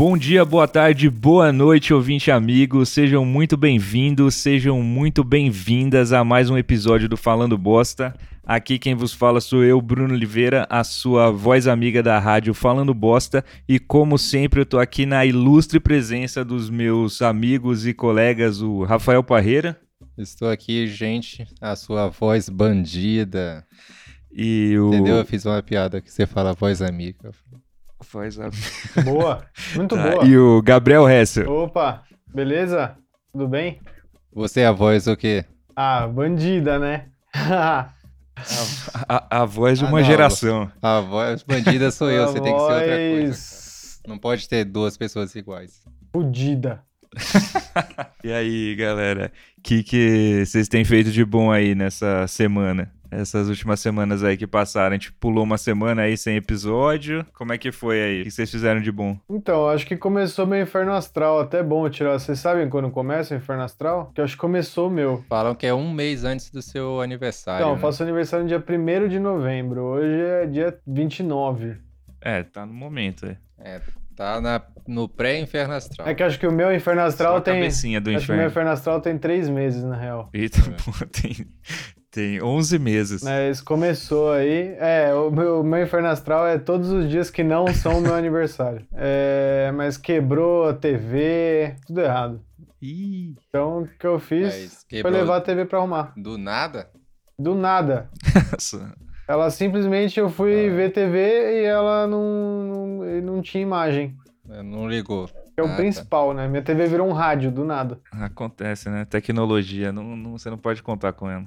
Bom dia, boa tarde, boa noite, ouvinte amigo. Sejam muito bem-vindos, sejam muito bem-vindas a mais um episódio do Falando Bosta. Aqui quem vos fala sou eu, Bruno Oliveira, a sua voz amiga da rádio Falando Bosta. E como sempre, eu tô aqui na ilustre presença dos meus amigos e colegas, o Rafael Parreira. Estou aqui, gente, a sua voz bandida. E o. Entendeu? Eu fiz uma piada que você fala voz amiga. Voz amiga. Boa, muito Tá, boa. E o Gabriel Hessel. Opa, beleza? Tudo bem? Você é a voz o quê? Ah, bandida, né? A, a voz de Ah, uma não. geração. A voz bandida sou eu, A você tem que ser outra coisa. voz Não pode ter duas pessoas iguais. Fudida. E aí, galera? O que vocês têm feito de bom aí nessa semana? Essas últimas semanas aí que passaram. A gente pulou uma semana aí sem episódio. Como é que foi aí? O que vocês fizeram de bom? Então, acho que começou meu inferno astral. Até bom eu tirar. Vocês sabem quando começa o inferno astral? Que eu acho que começou o meu. Falam que é um mês antes do seu aniversário. Então, eu né? faço aniversário no dia 1 de novembro. Hoje é dia 29. É, tá no momento. É. É, tá na- no pré-inferno astral. É que acho que o meu inferno Só astral a tem. cabecinha do Acho que o meu inferno. inferno astral tem três meses, na real. Eita, pô, tem, tem 11 meses. Mas começou aí. É, o meu, o meu inferno astral é todos os dias que não são o meu aniversário. É, mas quebrou a TV, tudo errado. Ih, Então o que eu fiz Mas foi levar a TV pra arrumar. do nada? Do nada. Ela simplesmente eu fui Ah. ver TV e ela não, não, não tinha imagem. É, Não ligou. Que é o Ah, tá. principal, né? Minha TV virou um rádio, do nada. Acontece, né? Tecnologia, não, não- você não pode contar com ela.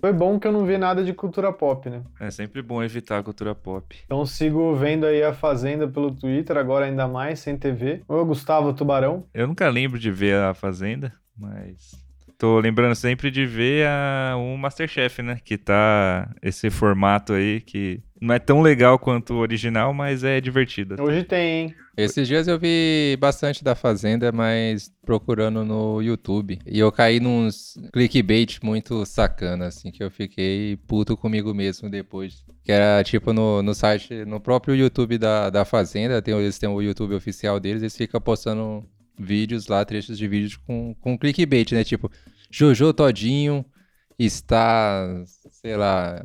Foi bom que eu não vi nada de cultura pop, né? É sempre bom evitar a cultura pop. Então sigo vendo aí a Fazenda pelo Twitter, agora ainda mais, sem TV. Ô, Gustavo Tubarão. Eu nunca lembro de ver a Fazenda, mas tô lembrando sempre de ver a, o Masterchef, né? Que tá esse formato aí que não é tão legal quanto o original, mas é divertido. Hoje tem, hein? Esses dias eu vi bastante da Fazenda, mas procurando no YouTube. E eu caí nos clickbait muito sacana, assim, que eu fiquei puto comigo mesmo depois. Que era tipo no, no site, no próprio YouTube da, da Fazenda, tem, eles têm o YouTube oficial deles, eles ficam postando vídeos lá, trechos de vídeos com, com clickbait, né? Tipo, Jojo Todinho está, sei lá,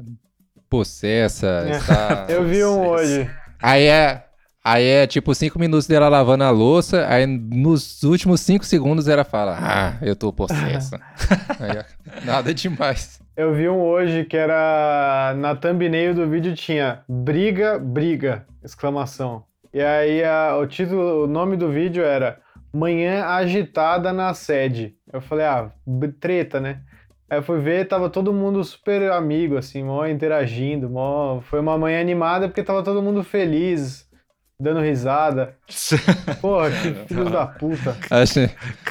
possessa, está... Eu vi um hoje. Aí é, aí é tipo cinco minutos dela lavando a louça, aí nos últimos cinco segundos ela fala, ah, eu tô possessa. Aí, nada demais. Eu vi um hoje que era na thumbnail do vídeo tinha briga, briga, exclamação. E aí a- o título, o nome do vídeo era Manhã agitada na sede. Eu falei, ah, treta, né? Aí eu fui ver, tava todo mundo super amigo, assim, mó interagindo, mó... Foi uma manhã animada porque tava todo mundo feliz, dando risada. Porra, que filhos da puta. Acho,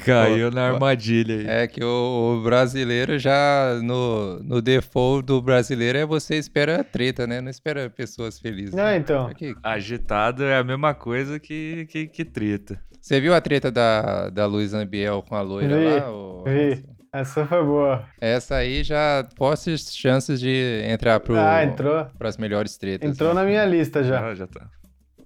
Caiu na armadilha aí. é que o, o brasileiro já, no, no default do brasileiro, é você espera treta, né? Não espera pessoas felizes. Ah, então. É que- Agitado é a mesma coisa que, que, que treta. Você viu a treta da, da Luiz Ambiel com a loira Vi, lá? ô- vi. Essa foi boa. Essa aí já fortes chances de entrar pro, Ah, entrou. pras melhores tretas. Entrou né? na minha lista já. Já, já tá.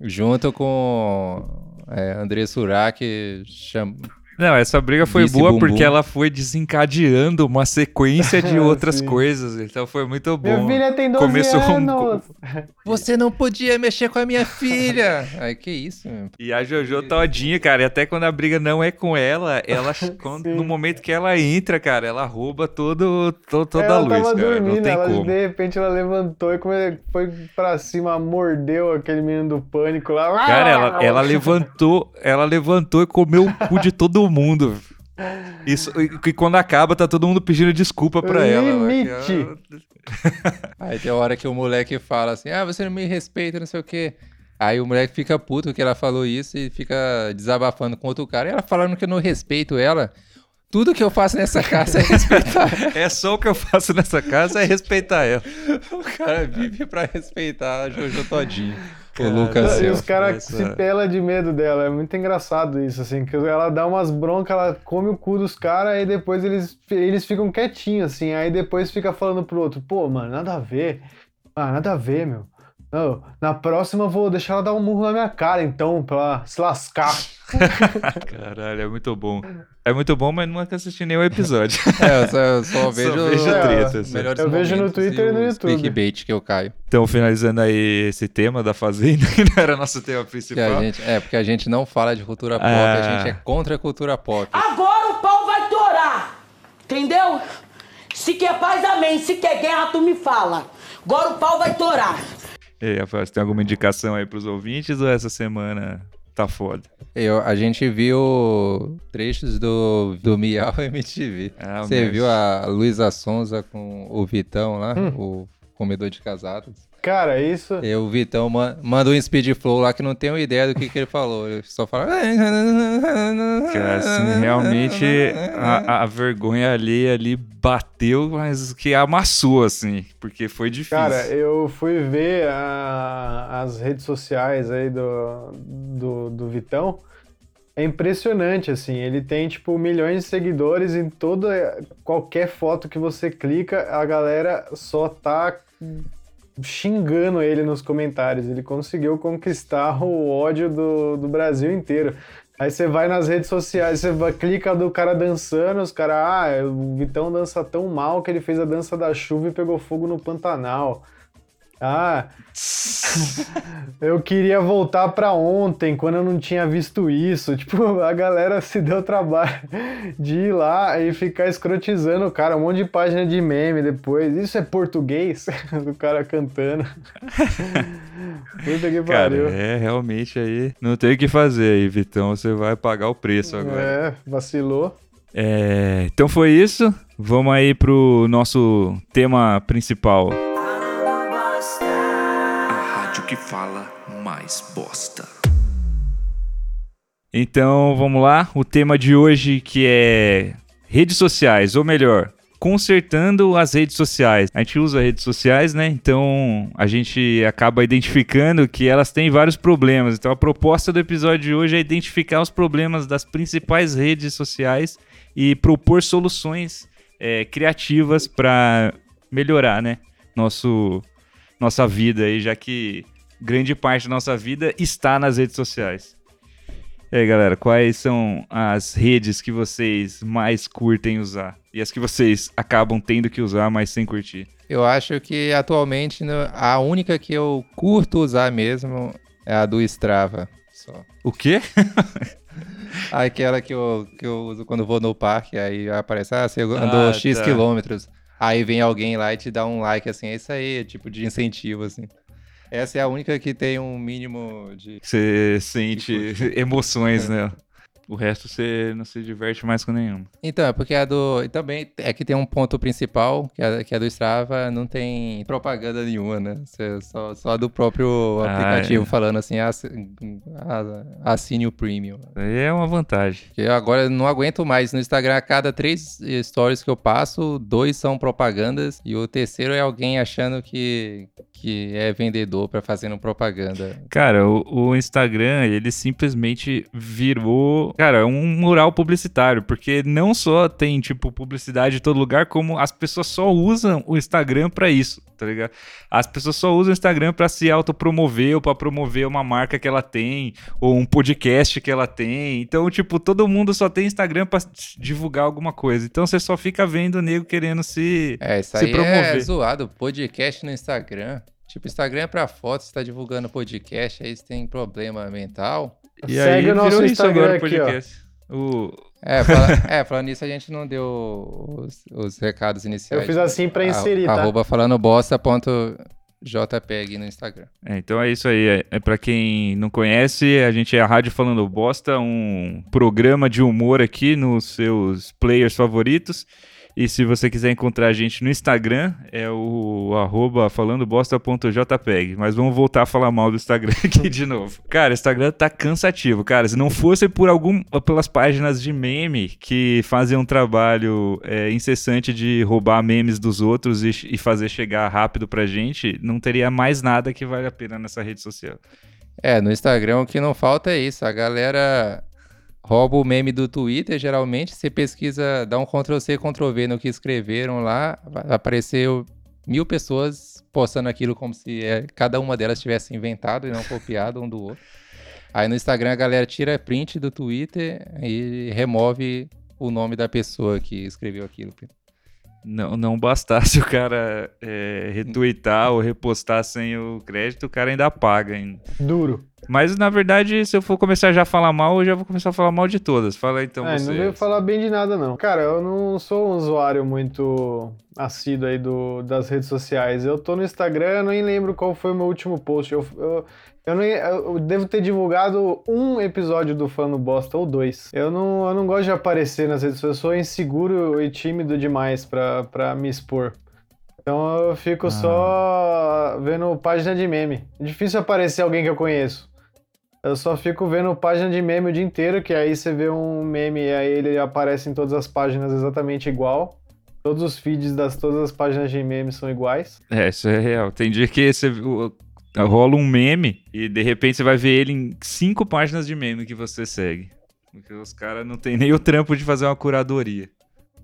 Junto com é, André Surak, cham... Não, essa briga foi Vice boa Bumbum. porque ela foi desencadeando uma sequência de outras coisas. Então foi muito Minha bom. filha tem 12 Começou um- anos. Você não podia mexer com a minha filha! Ai, que isso, meu. E a Jojo todinha, cara, e até quando a briga não é com ela, ela quando- no momento que ela entra, cara, ela rouba todo, to- toda ela a luz, tava cara. dormindo, não tem ela, como. de repente ela levantou e foi pra cima, mordeu aquele menino do pânico lá. Cara, ela, ela levantou, ela levantou e comeu o cu de todo mundo. Isso, e, e quando acaba, tá todo mundo pedindo desculpa pra ela. Limite. Ela- Aí tem hora que o moleque fala assim: ah, você não me respeita, não sei o quê. Aí o moleque fica puto que ela falou isso e fica desabafando com outro cara. E ela falando que eu não respeito ela. Tudo que eu faço nessa casa é respeitar. É só o que eu faço nessa casa é respeitar ela. o cara vive pra respeitar a Jojo todinho. Lucas E os caras se pela de medo dela. É muito engraçado isso, assim. Que ela dá umas broncas, ela come o cu dos caras e depois eles, eles ficam quietinhos, assim. Aí depois fica falando pro outro, pô, mano, nada a ver. Ah, nada a ver, meu. Não, na próxima eu vou deixar ela dar um murro na minha cara, então, pra ela se lascar. Caralho, é muito bom. É muito bom, mas nunca assisti nenhum episódio. É, eu só, eu só vejo, vejo É, os melhores eu vejo no Twitter e no os YouTube. clickbait que eu caio. Então, finalizando aí esse tema da Fazenda, que não era nosso tema Que principal. a gente, é, porque a gente não fala de cultura pop, Ah. a gente é contra a cultura pop. Agora o pau vai torar. Entendeu? Se quer paz, amém. Se quer guerra, tu me fala. Agora o pau vai torar. E aí, Rafael, você tem alguma indicação aí pros ouvintes ou essa semana tá foda? Eu, a gente viu trechos do, do Miau MTV. Ah, Você viu a Luísa Sonza com o Vitão lá, Hum. o comedor de casados? Cara, isso. E o Vitão ma manda um speed flow lá que não tenho ideia do que, que ele falou. Ele só fala. Cara, assim, realmente a, a vergonha ali, ali bateu, mas que amassou, assim, porque foi difícil. Cara, eu fui ver a- as redes sociais aí do, do, do Vitão. É impressionante, assim. Ele tem, tipo, milhões de seguidores em toda. Qualquer foto que você clica, a galera só tá xingando ele nos comentários. Ele conseguiu conquistar o ódio do, do Brasil inteiro. Aí você vai nas redes sociais, você vai, clica do cara dançando, os caras, ah, o Vitão dança tão mal que ele fez a dança da chuva e pegou fogo no Pantanal. Ah, eu queria voltar pra ontem, quando eu não tinha visto isso. Tipo, a galera se deu trabalho de ir lá e ficar escrotizando o cara, um monte de página de meme depois. Isso é português? Do cara cantando. Puta que Cara, pariu. é realmente aí. Não tem o que fazer aí, Vitão. Você vai pagar o preço agora. É, vacilou. É, então foi isso. Vamos aí pro nosso tema principal. Mais bosta. Então vamos lá. O tema de hoje que é redes sociais, ou melhor, consertando as redes sociais. A gente usa redes sociais, né? Então a gente acaba identificando que elas têm vários problemas. Então a proposta do episódio de hoje é identificar os problemas das principais redes sociais e propor soluções é, criativas para melhorar, né? Nosso, nossa vida aí, já que grande parte da nossa vida está nas redes sociais. E aí, galera, quais são as redes que vocês mais curtem usar? E as que vocês acabam tendo que usar, mas sem curtir? Eu acho que atualmente no- a única que eu curto usar mesmo é a do Strava. Só. O quê? Aquela que eu, que eu uso quando vou no parque, aí aparece, ah, você andou Ah, X tá. quilômetros. Aí vem alguém lá e te dá um like, assim, é isso aí, tipo de incentivo, assim. Essa é a única que tem um mínimo de. Você sente emoções, né? O resto você não se diverte mais com nenhum. Então, é porque a do. e Também é que tem um ponto principal, que é, que é do Strava, não tem propaganda nenhuma, né? Você- só, só do próprio Ah, aplicativo é. falando assim, assi- a- assine o premium. É uma vantagem. Porque agora eu não aguento mais. No Instagram, a cada três stories que eu passo, dois são propagandas e o terceiro é alguém achando que, que é vendedor pra fazendo propaganda. Cara, o, o Instagram, ele simplesmente virou, cara, um mural publicitário, porque não só tem, tipo, publicidade em todo lugar, como as pessoas só usam o Instagram pra isso, tá ligado? As pessoas só usam o Instagram pra se autopromover ou pra promover uma marca que ela tem, ou um podcast que ela tem. Então, tipo, todo mundo só tem Instagram pra divulgar alguma coisa. Então, você só fica vendo o nego querendo se... É, isso Se aí é promover. zoado. Podcast no Instagram. Tipo, Instagram é pra foto, você tá divulgando podcast, aí você tem problema mental. E Segue o nosso Instagram agora, aqui, ó. podcast. O, É, fala- é, falando nisso, a gente não deu os, os recados iniciais. Eu fiz assim pra inserir, A- tá? Arroba falando bosta ponto JPEG no Instagram. É, então é isso aí. É, é para quem não conhece, a gente é a Rádio Falando Bosta, um programa de humor aqui nos seus players favoritos. E se você quiser encontrar a gente no Instagram, é o arroba falandobosta.jpg. Mas vamos voltar a falar mal do Instagram aqui de novo. Cara, o Instagram tá cansativo. Cara, se não fosse por algum pelas páginas de meme que fazem um trabalho é, incessante de roubar memes dos outros e, e fazer chegar rápido pra gente, não teria mais nada que vale a pena nessa rede social. É, no Instagram o que não falta é isso. A galera rouba o meme do Twitter, geralmente. Você pesquisa, dá um Ctrl-C, Ctrl-V no que escreveram lá, vai aparecer mil pessoas postando aquilo como se é, cada uma delas tivesse inventado e não copiado um do outro. Aí no Instagram a galera tira print do Twitter e remove o nome da pessoa que escreveu aquilo. Não, não bastasse o cara é, retweetar ou repostar sem o crédito, o cara ainda paga ainda. Duro. Mas na verdade, se eu for começar já a falar mal, eu já vou começar a falar mal de todas. Fala aí, então É, você. não veio falar bem de nada, não. Cara, eu não sou um usuário muito assíduo aí do, das redes sociais. Eu tô no Instagram, eu nem lembro qual foi o meu último post. Eu, eu, eu, não, eu devo ter divulgado um episódio do Fã no Bosta, ou dois. Eu não, eu não gosto de aparecer nas redes sociais, eu sou inseguro e tímido demais pra, pra me expor. Então eu fico só vendo página de meme. É difícil aparecer alguém que eu conheço. Eu só fico vendo página de meme o dia inteiro, que aí você vê um meme e aí ele aparece em todas as páginas exatamente igual. Todos os feeds das todas as páginas de meme são iguais. É, isso é real. Tem dia que você rola um meme e de repente você vai ver ele em cinco páginas de meme que você segue. Porque os caras não tem nem o trampo de fazer uma curadoria.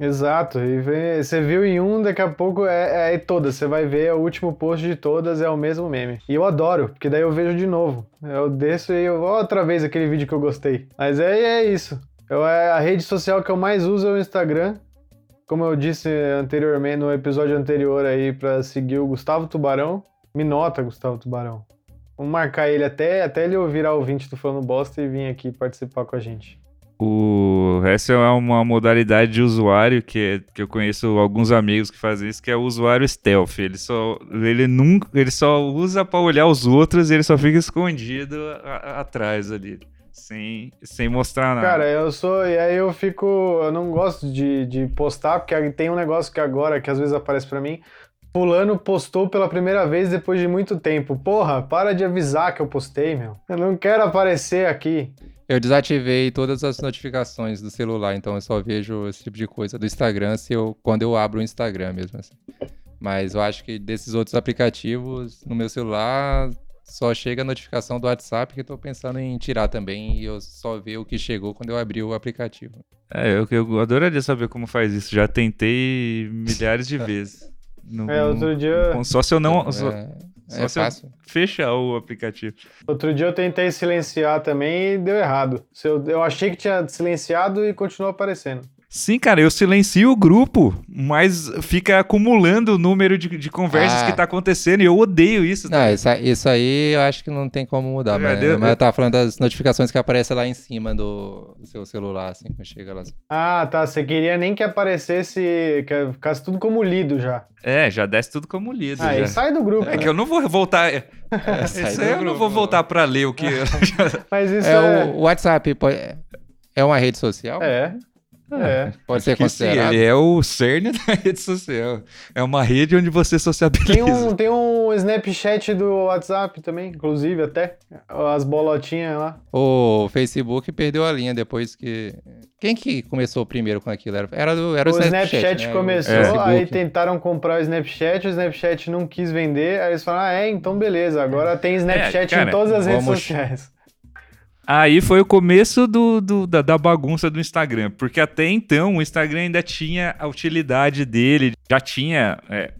Exato, e vê- você viu em um, daqui a pouco é, é todas. Você vai ver o último post de todas, é o mesmo meme. E eu adoro, porque daí eu vejo de novo. Eu desço e eu vou outra vez aquele vídeo que eu gostei. Mas é, é isso. Eu, é, a rede social que eu mais uso é o Instagram. Como eu disse anteriormente, no episódio anterior aí, pra seguir o Gustavo Tubarão. Me nota, Gustavo Tubarão. Vamos marcar ele até, até ele virar ouvinte do Falando Bosta e vir aqui participar com a gente. O, essa é uma modalidade de usuário que, é- que eu conheço alguns amigos que fazem isso, que é o usuário stealth. Ele só, ele nunca, ele só usa pra olhar os outros e ele só fica escondido a- atrás ali, sem, sem mostrar nada. Cara, eu sou. E aí eu fico. Eu não gosto de, de postar, porque tem um negócio que agora, que às vezes aparece pra mim. Fulano postou pela primeira vez depois de muito tempo. Porra, para de avisar que eu postei, meu. Eu não quero aparecer aqui. Eu desativei todas as notificações do celular, então eu só vejo esse tipo de coisa do Instagram se eu, quando eu abro o Instagram mesmo. assim. Mas eu acho que desses outros aplicativos, no meu celular, só chega a notificação do WhatsApp que eu tô pensando em tirar também e eu só ver o que chegou quando eu abri o aplicativo. É, eu, eu adoraria saber como faz isso. Já tentei milhares de vezes. Não- É, outro dia- não- só se eu não. só- é só é se eu- fácil. fechar o aplicativo. Outro dia eu tentei silenciar também e deu errado. Eu achei que tinha silenciado e continuou aparecendo. Sim, cara, eu silencio o grupo, mas fica acumulando o número de, de conversas Ah. que tá acontecendo e eu odeio isso. Não, isso, aí- isso aí eu acho que não tem como mudar, É, mas, deu- mas eu tava falando das notificações que aparecem lá em cima do, do seu celular, assim, quando chega lá. Ah, tá. Você queria nem que aparecesse. Que ficasse tudo como lido já. É, já desce tudo como lido. Aí já. sai do grupo. É né? que eu não vou voltar. É, sai isso do aí eu não grupo, vou né? voltar pra ler o que. Mas isso É, é. o WhatsApp pode- é uma rede social? É. É. Pode ser que sim, considerado. ele é o cerne da rede social. É uma rede onde você sociabiliza. Tem um, tem um Snapchat do WhatsApp também, inclusive, até. As bolotinhas lá. O Facebook perdeu a linha depois que. Quem que começou primeiro com aquilo? Era, era, do, era o, o Snapchat, né? começou, O Facebook. aí tentaram comprar o Snapchat, o Snapchat não quis vender, aí eles falaram, ah, é, então beleza, agora tem Snapchat cara, em todas as redes vamos- sociais. Aí foi o começo do, do- da, da bagunça do Instagram, porque até então o Instagram ainda tinha a utilidade dele, já tinha, é,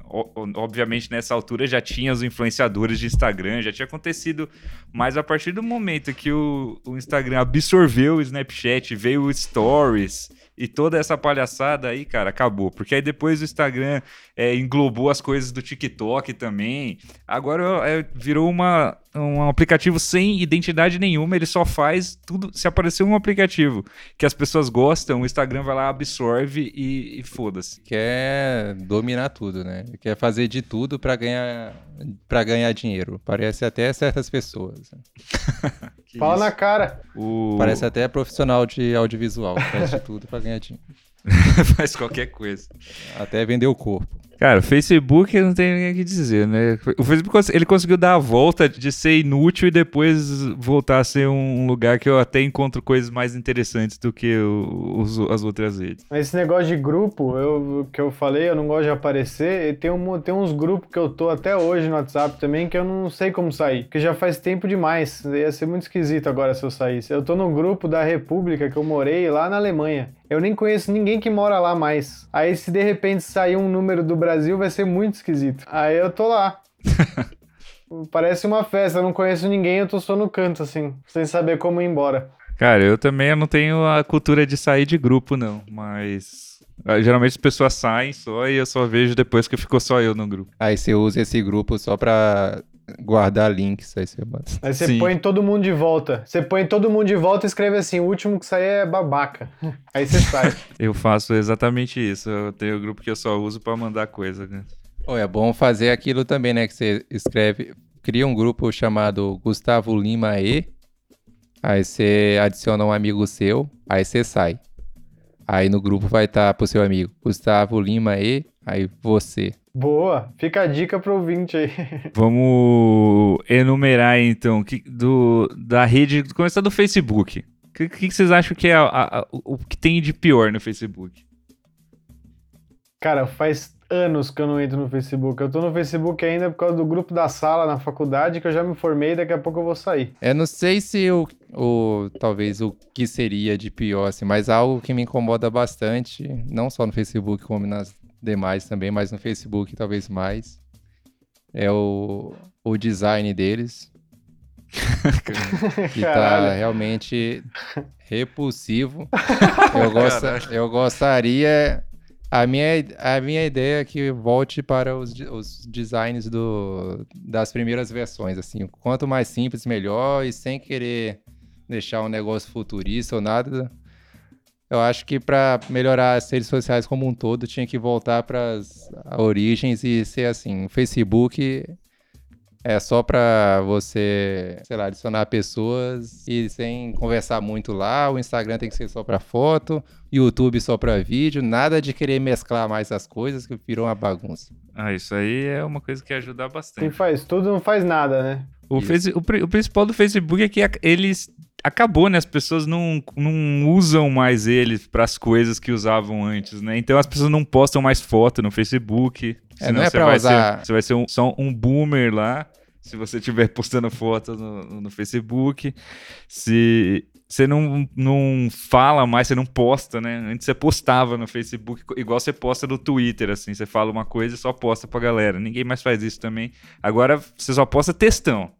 obviamente nessa altura já tinha os influenciadores de Instagram, já tinha acontecido, mas a partir do momento que o, o Instagram absorveu o Snapchat, veio o Stories e toda essa palhaçada aí, cara, acabou. Porque aí depois o Instagram é, englobou as coisas do TikTok também. Agora é, virou uma, um aplicativo sem identidade nenhuma. Ele só faz tudo. Se aparecer um aplicativo que as pessoas gostam, o Instagram vai lá, absorve e, e foda-se. Quer dominar tudo, né? Quer fazer de tudo pra ganhar, pra ganhar dinheiro. Parece até certas pessoas. Que Fala isso. na cara. O... Parece até profissional de audiovisual. Faz de tudo pra ganhar dinheiro. faz qualquer coisa. Até vender o corpo. Cara, o Facebook não tem o que dizer, né? O Facebook ele conseguiu dar a volta de ser inútil e depois voltar a ser um lugar que eu até encontro coisas mais interessantes do que as outras redes. Esse negócio de grupo, eu, que eu falei, eu não gosto de aparecer, tem, um, tem uns grupos que eu tô até hoje no WhatsApp também que eu não sei como sair, porque já faz tempo demais, ia ser muito esquisito agora se eu saísse. Eu tô no grupo da República que eu morei lá na Alemanha. Eu nem conheço ninguém que mora lá mais. Aí se de repente sair um número do Brasil vai ser muito esquisito. Aí eu tô lá. Parece uma festa, eu não conheço ninguém, eu tô só no canto, assim, sem saber como ir embora. Cara, eu também não tenho a cultura de sair de grupo, não, mas. ah, Geralmente as pessoas saem só e eu só vejo depois que ficou só eu no grupo. Aí você usa esse grupo só pra guardar links, aí você manda. Aí você Sim. põe todo mundo de volta. Você põe todo mundo de volta e escreve assim: o último que sair é babaca. Aí você sai. Eu faço exatamente isso. Eu tenho o grupo que eu só uso pra mandar coisa. Né? Pô, é bom fazer aquilo também, né? Que você escreve, cria um grupo chamado Gustavo Lima E, aí você adiciona um amigo seu, aí você sai. Aí no grupo vai estar pro seu amigo Gustavo Lima E, aí você. Boa, fica a dica pro ouvinte aí. Vamos enumerar então que, do, da rede. Começar do Facebook. O que, que vocês acham que é a- a- o que tem de pior no Facebook? Cara, faz anos que eu não entro no Facebook. Eu tô no Facebook ainda por causa do grupo da sala na faculdade, que eu já me formei e daqui a pouco eu vou sair. Eu não sei se o, o talvez o que seria de pior, assim, mas algo que me incomoda bastante, não só no Facebook como nas demais também, mas no Facebook talvez mais, é o, o design deles. que tá realmente repulsivo. Eu, eu gostaria. A minha, a minha ideia é que volte para os, os designs do, das primeiras versões. Assim, quanto mais simples, melhor, e sem querer deixar um negócio futurista ou nada. Eu acho que para melhorar as redes sociais como um todo, tinha que voltar para as origens e ser assim: o Facebook é só pra você, sei lá, adicionar pessoas e sem conversar muito lá. O Instagram tem que ser só pra foto, YouTube só pra vídeo. Nada de querer mesclar mais as coisas, que virou uma bagunça. Ah, isso aí é uma coisa que ajuda Quem bastante. faz tudo não faz nada, né? O. Face- o o principal do Facebook é que eles. Acabou, né? As pessoas não, não usam mais eles para as coisas que usavam antes, né? Então as pessoas não postam mais foto no Facebook. É, senão não é você vai usar- Ser, você vai ser um- só um boomer lá. Se você estiver postando foto no, no Facebook. Se você não, não fala mais, você não posta, né? Antes você postava no Facebook, igual você posta no Twitter, assim. Você fala uma coisa e só posta pra galera. Ninguém mais faz isso também. Agora você só posta textão.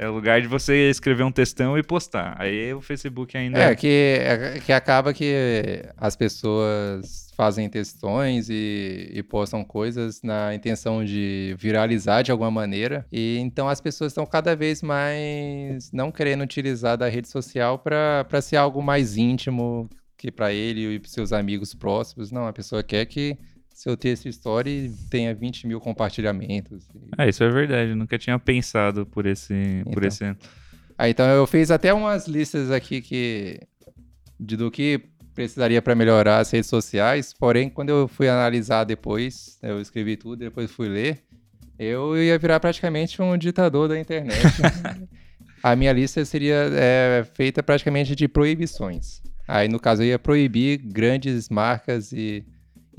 É o lugar de você escrever um textão e postar. Aí o Facebook ainda. É, que, é, que acaba que as pessoas fazem textões e, e postam coisas na intenção de viralizar de alguma maneira. E então as pessoas estão cada vez mais não querendo utilizar da rede social para ser algo mais íntimo que para ele e para seus amigos próximos. Não, a pessoa quer que seu texto story tenha 20 mil compartilhamentos. Ah, isso é verdade. Eu nunca tinha pensado por esse. Por Então. esse... Ah, então eu fiz até umas listas aqui que de do que precisaria para melhorar as redes sociais, porém quando eu fui analisar depois, eu escrevi tudo, depois fui ler, eu ia virar praticamente um ditador da internet. A minha lista seria é, feita praticamente de proibições. Aí no caso eu ia proibir grandes marcas e,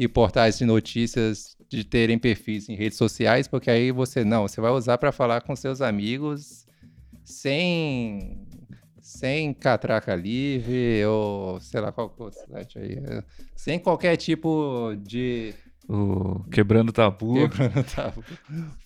e portais de notícias de terem perfis em redes sociais, porque aí você não, você vai usar para falar com seus amigos sem sem catraca livre ou sei lá qual site aí, é, sem qualquer tipo de O Quebrando Tabu. quebrando tabu,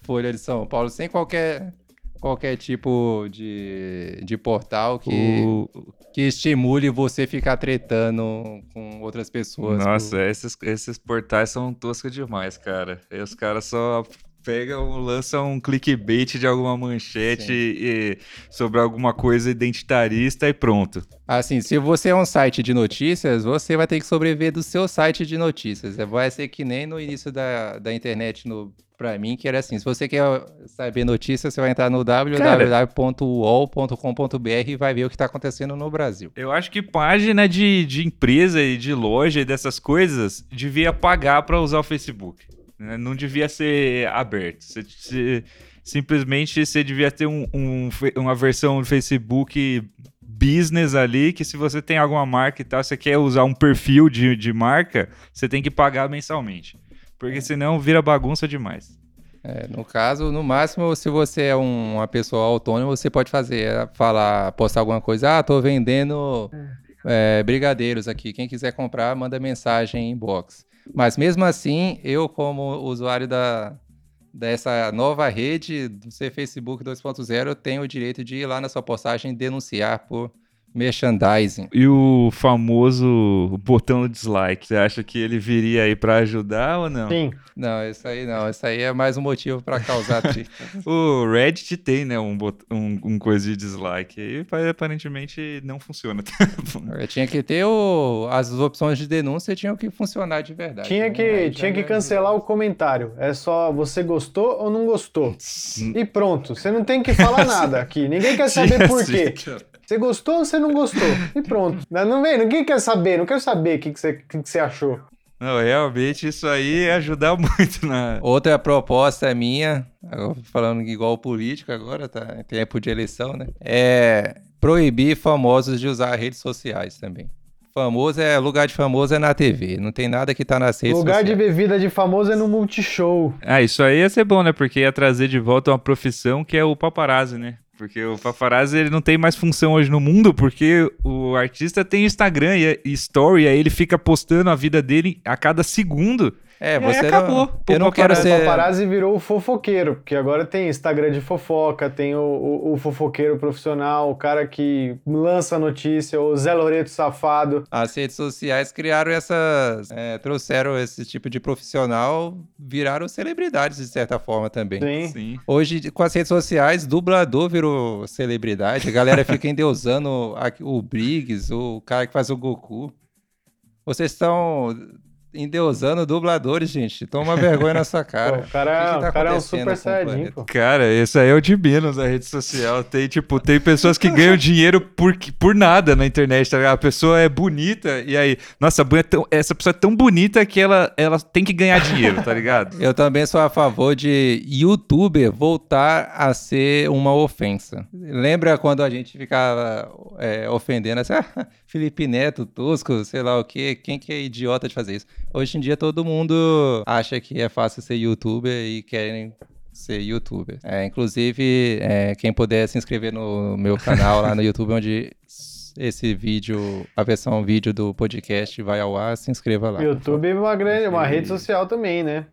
Folha de São Paulo, sem qualquer qualquer tipo de, de portal que, O... que estimule você ficar tretando com outras pessoas. Nossa, por- esses, esses portais são toscos demais, cara. E os caras só pegam, lançam um clickbait de alguma manchete e- sobre alguma coisa identitarista e pronto. Assim, se você é um site de notícias, você vai ter que sobreviver do seu site de notícias. Vai ser que nem no início da, da internet no, pra mim, que era assim, se você quer saber notícias, você vai entrar no www.uol.com.br e vai ver o que tá acontecendo no Brasil. Eu acho que página de, de empresa e de loja e dessas coisas devia pagar para usar o Facebook. Né? Não devia ser aberto. Você- você- simplesmente você devia ter um- um uma versão do Facebook business ali, que se você tem alguma marca e tal, você quer usar um perfil de, de marca, você tem que pagar mensalmente. Porque senão vira bagunça demais. É, no caso, no máximo, se você é um- uma pessoa autônoma, você pode fazer, é, falar, postar alguma coisa, ah, tô vendendo é, brigadeiros aqui, quem quiser comprar, manda mensagem em inbox. Mas mesmo assim, eu como usuário da, dessa nova rede, do Facebook 2.0, eu tenho o direito de ir lá na sua postagem denunciar por merchandising. E o famoso botão dislike, você acha que ele viria aí pra ajudar ou não? Sim. Não, isso aí não. Isso aí é mais um motivo pra causar. O Reddit tem, né, um, bot- um, um coisa de dislike. E pa- aparentemente não funciona. Eu tinha que ter o- as opções de denúncia tinham que funcionar de verdade. Tinha né? que, já tinha que cancelar o comentário. É só você gostou ou não gostou. E pronto. Você não tem que falar nada aqui. Ninguém quer saber por quê. Você gostou ou você não gostou? E pronto. Não, não vem, ninguém quer saber. Não quero saber o que, que, você, que, que você achou. Não, realmente isso aí ia ajudar muito na. Outra proposta minha, agora falando igual político agora, tá? Em tempo de eleição, né? É proibir famosos de usar redes sociais também. Famoso é lugar de famoso é na TV, não tem nada que tá nas redes Lugar de sociais. bebida de famoso é no Multishow. Ah, isso aí ia ser bom, né? Porque ia trazer de volta uma profissão que é o paparazzi, né? Porque o paparazzi ele não tem mais função hoje no mundo, porque o artista tem Instagram e, e story, aí ele fica postando a vida dele a cada segundo. É, E você não- acabou. eu O não quero paparazzi- O ser paparazzi virou o fofoqueiro, porque agora tem Instagram de fofoca, tem o, o- o fofoqueiro profissional, o cara que lança notícia, o Zé Loreto safado. As redes sociais criaram essas. é, trouxeram esse tipo de profissional, viraram celebridades de certa forma também. Sim. Sim. Hoje, com as redes sociais, dublador virou celebridade. A galera fica endeusando o Briggs, o cara que faz o Goku. Vocês estão endeusando dubladores, gente. Toma vergonha na sua cara. Pô, o cara, O que que tá o cara é um super saiyajin, pô. Cara, esse aí é o de menos na rede social. Tem, tipo, tem pessoas que ganham dinheiro por, por nada na internet, tá ligado? A pessoa é bonita e aí, nossa, é essa pessoa é tão bonita que ela, ela tem que ganhar dinheiro, tá ligado? Eu também sou a favor de youtuber voltar a ser uma ofensa. Lembra quando a gente ficava é, ofendendo assim, ah, Felipe Neto, Tosco, sei lá o quê, quem que é idiota de fazer isso? Hoje em dia todo mundo acha que é fácil ser youtuber e querem ser youtuber. É, inclusive, é, quem puder se inscrever no meu canal lá no YouTube, onde esse vídeo, a versão vídeo do podcast vai ao ar, se inscreva lá. O YouTube é uma, grande, uma rede social também, né?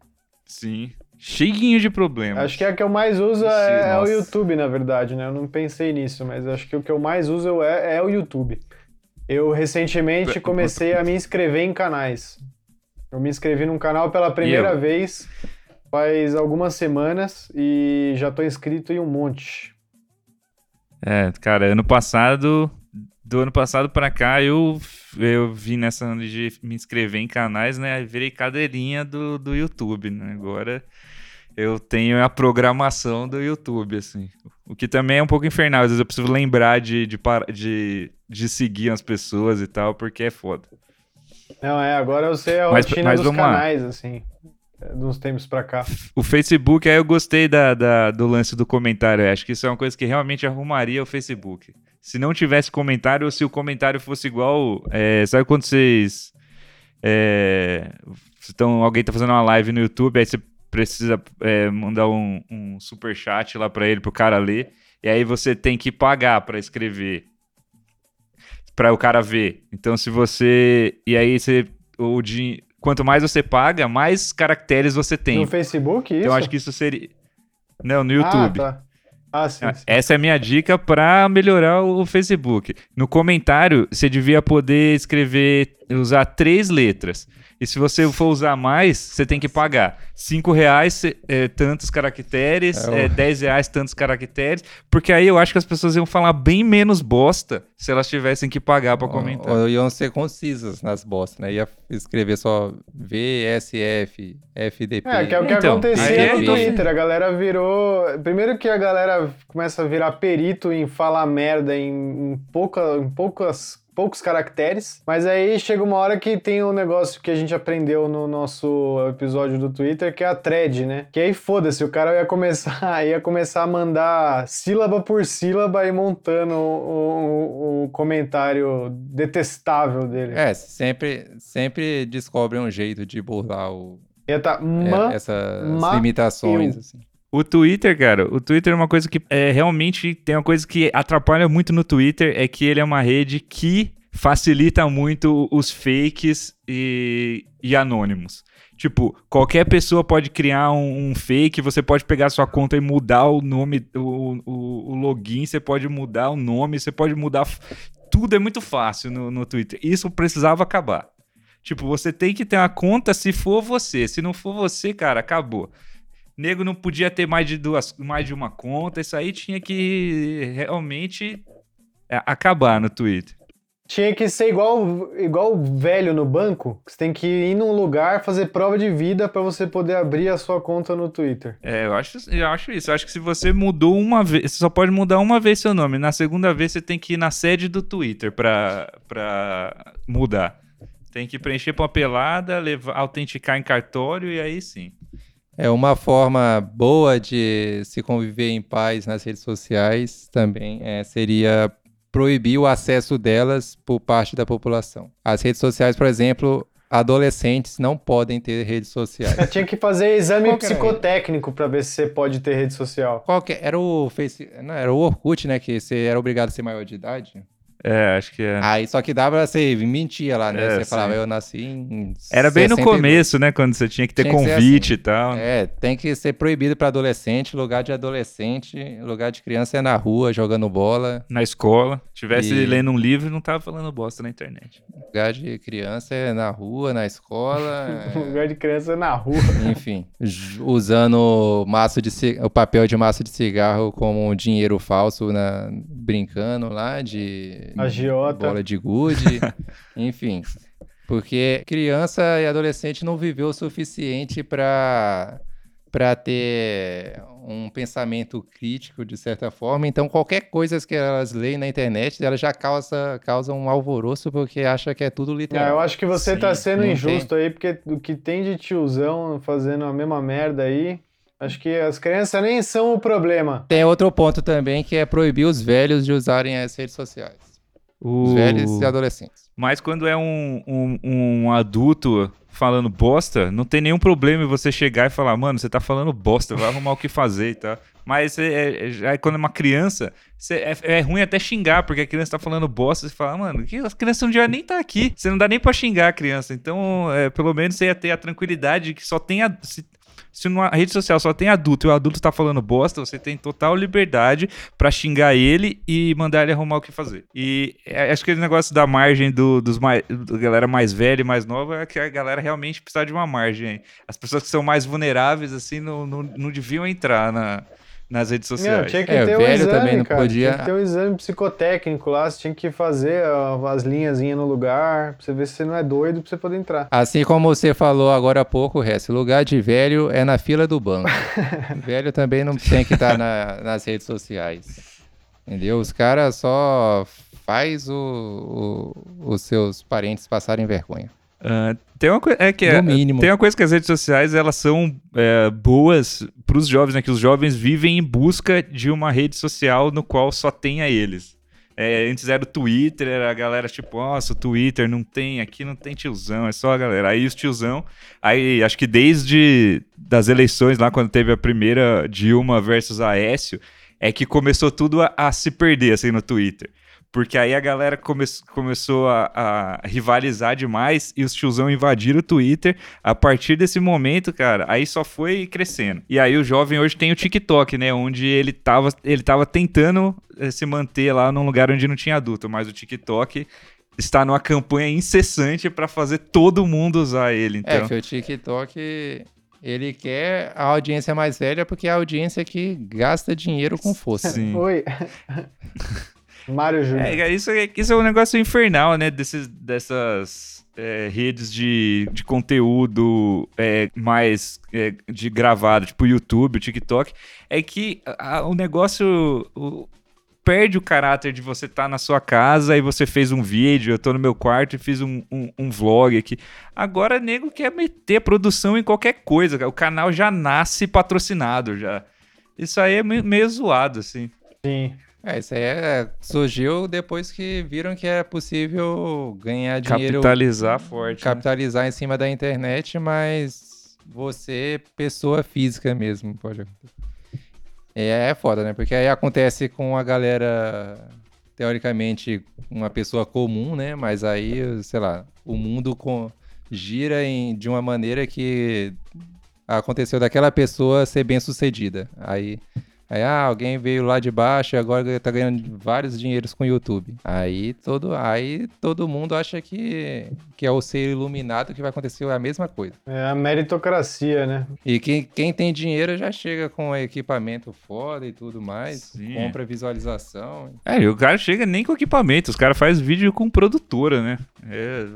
Sim. Cheiguinho de problemas. Acho que a que eu mais uso é, é o. YouTube, na verdade, né? Eu não pensei nisso, mas acho que o que eu mais uso é, é o YouTube. Eu recentemente comecei a me inscrever em canais. Eu me inscrevi num canal pela primeira vez faz algumas semanas e já tô inscrito em um monte. É, cara, ano passado, do ano passado pra cá, eu, eu vim nessa onda de me inscrever em canais, né? Virei cadeirinha do, do YouTube, né? Agora eu tenho a programação do YouTube, assim. O que também é um pouco infernal. Às vezes eu preciso lembrar de, de, de, de seguir as pessoas e tal, porque é foda. Não, é, agora eu sei a Mas- rotina mas dos vamos lá. canais, assim, é, de uns tempos pra cá. O Facebook, aí eu gostei da, da- do lance do comentário. Eu acho que isso é uma coisa que realmente arrumaria o Facebook. Se não tivesse comentário, ou se o comentário fosse igual. é, sabe quando vocês. É, estão, alguém tá fazendo uma live no YouTube, aí você precisa é, mandar um, um super chat lá pra ele, pro cara ler. E aí você tem que pagar pra escrever. Pra o cara ver. Então, se você. E aí você. O din- Quanto mais você paga, mais caracteres você tem. No Facebook, isso? Então eu acho que isso seria. Não, no YouTube. Ah, tá. Ah, sim, Ah, sim. Essa é a minha dica pra melhorar o Facebook. No comentário, você devia poder escrever, usar três letras. E se você for usar mais, você tem que pagar. Cinco reais, cê- é, tantos caracteres, É é, dez reais, tantos caracteres. Porque aí eu acho que as pessoas iam falar bem menos bosta se elas tivessem que pagar pra comentar. Ou, ou iam ser concisas nas bostas, né? Ia escrever só VSF, FDP. É, que é o que Então, acontecia é- no Twitter. A galera virou. Primeiro que a galera começa a virar perito em falar merda em, em pouca, em poucas. Poucos caracteres, mas aí chega uma hora que tem um negócio que a gente aprendeu no nosso episódio do Twitter, que é a thread, né? Que aí foda-se, o cara ia começar, ia começar a mandar sílaba por sílaba e montando o, o- o comentário detestável dele. É, sempre, sempre descobrem um jeito de burlar o, Ia tá é, essas ma- limitações. eu. assim. O Twitter, cara, o Twitter é uma coisa que é realmente tem uma coisa que atrapalha muito no Twitter é que ele é uma rede que facilita muito os fakes e, e anônimos. Tipo, qualquer pessoa pode criar um, um, fake, você pode pegar sua conta e mudar o nome, o, o, o, login, você pode mudar o nome, você pode mudar. Tudo é muito fácil no, no Twitter. Isso precisava acabar. Tipo, você tem que ter uma conta se for você. Se não for você, cara, acabou. Nego não podia ter mais de duas, mais de uma conta. Isso aí tinha que realmente é, acabar no Twitter. Tinha que ser igual igual velho no banco. Você tem que ir num lugar fazer prova de vida para você poder abrir a sua conta no Twitter. É, eu acho, eu acho isso. Eu acho que se você mudou uma vez, você só pode mudar uma vez seu nome. Na segunda vez você tem que ir na sede do Twitter para pra mudar. Tem que preencher papelada, levar, autenticar em cartório e aí sim. É uma forma boa de se conviver em paz nas redes sociais também é, seria proibir o acesso delas por parte da população. As redes sociais, por exemplo, adolescentes não podem ter redes sociais. Eu tinha que fazer exame psicotécnico para ver se você pode ter rede social. Qual que era o Face, não, era o Orkut, né, que você era obrigado a ser maior de idade? É, acho que é. Aí só que dava pra você mentia lá, né? É, você sim. falava, eu nasci em. Era bem 62. no começo, né? Quando você tinha que ter tinha convite que assim. e tal. É, tem que ser proibido para adolescente, lugar de adolescente, lugar de criança é na rua, jogando bola. Na escola. Tivesse e... lendo um livro, não tava falando bosta na internet. Lugar de criança é na rua, na escola. é... lugar de criança é na rua. Enfim, usando maço de o papel de massa de cigarro como um dinheiro falso, na... brincando lá de Agiota. bola de gude, enfim. Porque criança e adolescente não viveu o suficiente para para ter um pensamento crítico de certa forma. Então, qualquer coisa que elas leem na internet, elas já causa, causam um alvoroço porque acha que é tudo literal. É, eu acho que você está sendo injusto tem. aí, porque o que tem de tiozão fazendo a mesma merda aí, Acho que as crianças nem são o problema. Tem outro ponto também que é proibir os velhos de usarem as redes sociais. O... Os velhos e adolescentes. Mas quando é um, um, um, adulto falando bosta, não tem nenhum problema em você chegar e falar, mano, você tá falando bosta, vai arrumar o que fazer e tá? Mas é, é, é, quando é uma criança, você, é, é, ruim até xingar, porque a criança tá falando bosta, você fala, mano, que, as crianças não devia nem estar tá aqui. Você não dá nem pra xingar a criança. Então, é, pelo menos você ia ter a tranquilidade que só tem a. Se, se numa rede social só tem adulto e o adulto tá falando bosta, você tem total liberdade para xingar ele e mandar ele arrumar o que fazer. E é, acho que aquele negócio da margem do, dos mais, da galera mais velha e mais nova é que a galera realmente precisa de uma margem. As pessoas que são mais vulneráveis, assim, não, não, não deviam entrar na, nas redes sociais. Não, tinha que é, ter um exame, também não cara. podia. Tinha que ter um exame psicotécnico lá, você tinha que fazer as linhazinhas no lugar, pra você ver se você não é doido pra você poder entrar. Assim como você falou agora há pouco, Ress, lugar de velho é na fila do banco. velho também não tem que estar na, nas redes sociais. Entendeu? Os caras só faz o, o, os seus parentes passarem vergonha. Uh, tem uma coisa é que é, tem uma coisa que as redes sociais elas são é, boas para os jovens, né? Que os jovens vivem em busca de uma rede social no qual só tenha eles. É, antes era o Twitter, era a galera tipo, nossa, o Twitter não tem, aqui não tem tiozão, é só a galera. Aí os tiozão, aí acho que desde das eleições lá, quando teve a primeira Dilma versus Aécio, é que começou tudo a, a se perder assim no Twitter. Porque aí a galera come começou a, a, rivalizar demais e os tiozão invadiram o Twitter. A partir desse momento, cara, aí só foi crescendo. E aí o jovem hoje tem o TikTok, né? Onde ele tava, ele tava tentando eh, se manter lá num lugar onde não tinha adulto. Mas o TikTok está numa campanha incessante para fazer todo mundo usar ele. É, então. É que o TikTok ele quer a audiência mais velha porque é a audiência que gasta dinheiro com força. Sim. Oi. Mário Júnior. É, isso, é, isso é um negócio infernal, né? Desses, dessas é, redes de, de conteúdo é, mais é, de gravado, tipo YouTube, TikTok, é que a, o negócio o, perde o caráter de você estar tá na sua casa e você fez um vídeo, eu tô no meu quarto e fiz um, um, um vlog aqui. Agora, nego quer meter produção em qualquer coisa, o canal já nasce patrocinado já. Isso aí é meio, meio zoado, assim. Sim. É, isso aí é, surgiu depois que viram que é possível ganhar dinheiro. Capitalizar forte. Né? Capitalizar né? em cima da internet, mas você, pessoa física mesmo, pode. É, é foda, né? Porque aí acontece com a galera teoricamente uma pessoa comum, né? Mas aí, sei lá, o mundo com, gira em, de uma maneira que aconteceu daquela pessoa ser bem sucedida. Aí Aí, ah, alguém veio lá de baixo e agora tá ganhando vários dinheiros com o YouTube. Aí todo, aí todo mundo acha que, que é o ser iluminado que vai acontecer a mesma coisa. É a meritocracia, né? E quem, quem tem dinheiro já chega com equipamento foda e tudo mais, Sim. compra visualização. É, e o cara chega nem com equipamento, os caras fazem vídeo com produtora, né? É,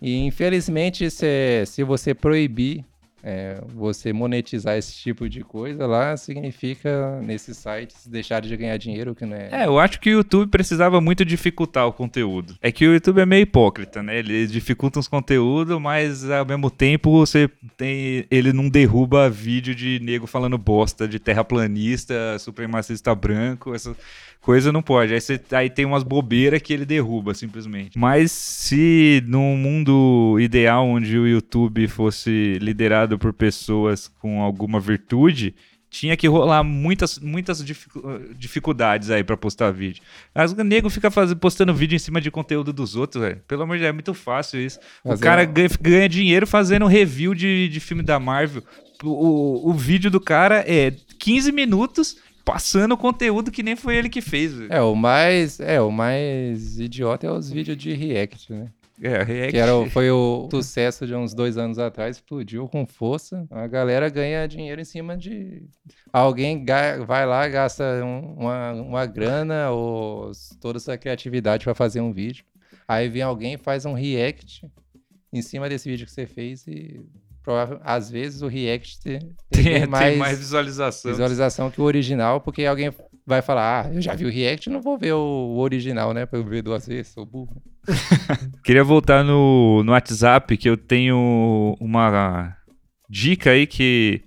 E infelizmente, se, se você proibir é, você monetizar esse tipo de coisa lá, significa nesses sites deixar de ganhar dinheiro, que não é. É, eu acho que o YouTube precisava muito dificultar o conteúdo. É que o YouTube é meio hipócrita, né? Ele dificulta os conteúdos, mas ao mesmo tempo você tem. Ele não derruba vídeo de nego falando bosta, de terraplanista, supremacista branco, essa coisa não pode. Aí, você, aí tem umas bobeiras que ele derruba, simplesmente. Mas se num mundo ideal onde o YouTube fosse liderado por pessoas com alguma virtude, tinha que rolar muitas, muitas dificu- dificuldades aí pra postar vídeo. Mas o nego fica faz- postando vídeo em cima de conteúdo dos outros, velho. Pelo amor de Deus, é muito fácil isso. O Fazer cara ganha, ganha dinheiro fazendo review de, de filme da Marvel. O, o, o vídeo do cara é 15 minutos passando conteúdo que nem foi ele que fez. velho. É, o mais, é, o mais idiota é os vídeos de react, né? É, react. Que era, o- foi o sucesso de uns dois anos atrás, explodiu com força. A galera ganha dinheiro em cima de. Alguém vai lá, gasta um- uma, uma grana ou toda essa criatividade para fazer um vídeo. Aí vem alguém e faz um react em cima desse vídeo que você fez e. Às vezes o react te- tem, tem, tem mais, mais, visualização. visualização que o original, porque alguém vai falar, ah, eu já vi o react, não vou ver o, original, né? Pra eu ver duas vezes, sou burro. Queria voltar no, no WhatsApp, que eu tenho uma dica aí que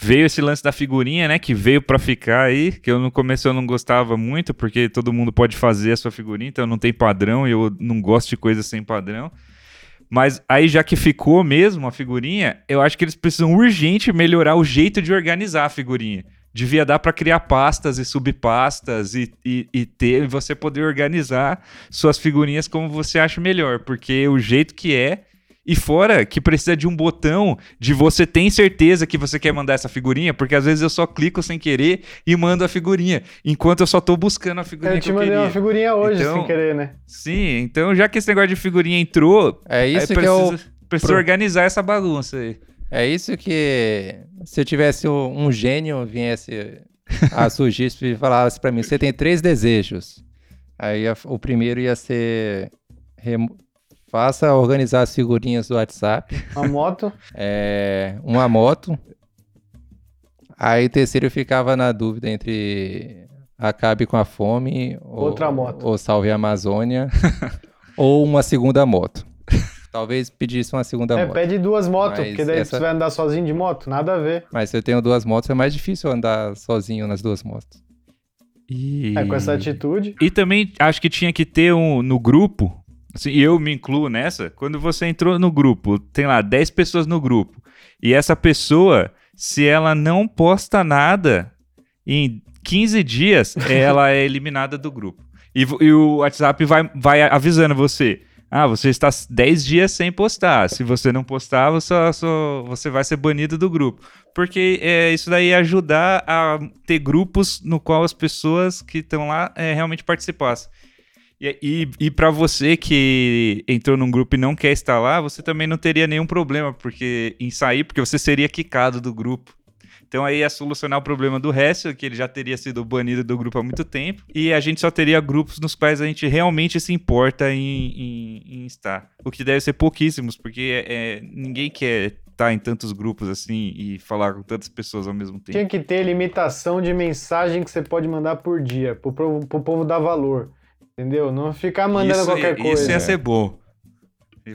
veio esse lance da figurinha, né? Que veio pra ficar aí, que eu no começo eu não gostava muito, porque todo mundo pode fazer a sua figurinha, então não tem padrão e eu não gosto de coisas sem padrão. Mas aí, já que ficou mesmo a figurinha, eu acho que eles precisam urgente melhorar o jeito de organizar a figurinha. Devia dar pra criar pastas e subpastas e, e, e ter você poder organizar suas figurinhas como você acha melhor, porque o jeito que é e fora que precisa de um botão de você tem certeza que você quer mandar essa figurinha, porque às vezes eu só clico sem querer e mando a figurinha, enquanto eu só tô buscando a figurinha Eu que te eu mandei queria. uma figurinha hoje, Então, sem querer, né? Sim, então já que esse negócio de figurinha entrou, É aí isso que precisa, eu precisa pro- organizar essa bagunça aí. É isso que se eu tivesse um um gênio viesse a surgir e falasse pra mim, você tem três desejos. Aí a- o primeiro ia ser remo- faça organizar as figurinhas do WhatsApp, Uma moto. é, uma moto. Aí o terceiro ficava na dúvida entre acabe com a fome ou, Outra moto. ou salve a Amazônia ou uma segunda moto. Talvez pedisse uma segunda É, moto. pede duas motos, porque daí essa- você vai andar sozinho de moto, nada a ver. Mas se eu tenho duas motos, é mais difícil andar sozinho nas duas motos. E... É, com essa atitude. E também acho que tinha que ter um no grupo, assim, e eu me incluo nessa, quando você entrou no grupo, tem lá 10 pessoas no grupo, e essa pessoa, se ela não posta nada, em 15 dias, ela é eliminada do grupo. E, e o WhatsApp vai, vai avisando você. Ah, você está 10 dias sem postar. Se você não postar, você, você vai ser banido do grupo. Porque é, isso daí ia ajudar a ter grupos no qual as pessoas que estão lá é, realmente participassem. E, e, e para você que entrou num grupo e não quer estar lá, você também não teria nenhum problema porque em sair, porque você seria quicado do grupo. Então aí ia solucionar o problema do resto, que ele já teria sido banido do grupo há muito tempo. E a gente só teria grupos nos quais a gente realmente se importa em, em- em estar. O que deve ser pouquíssimos, porque é, ninguém quer estar em tantos grupos assim e falar com tantas pessoas ao mesmo tempo. Tinha que ter limitação de mensagem que você pode mandar por dia, pro, povo- pro povo dar valor. Entendeu? Não ficar mandando isso, qualquer Isso coisa. ia ser bom.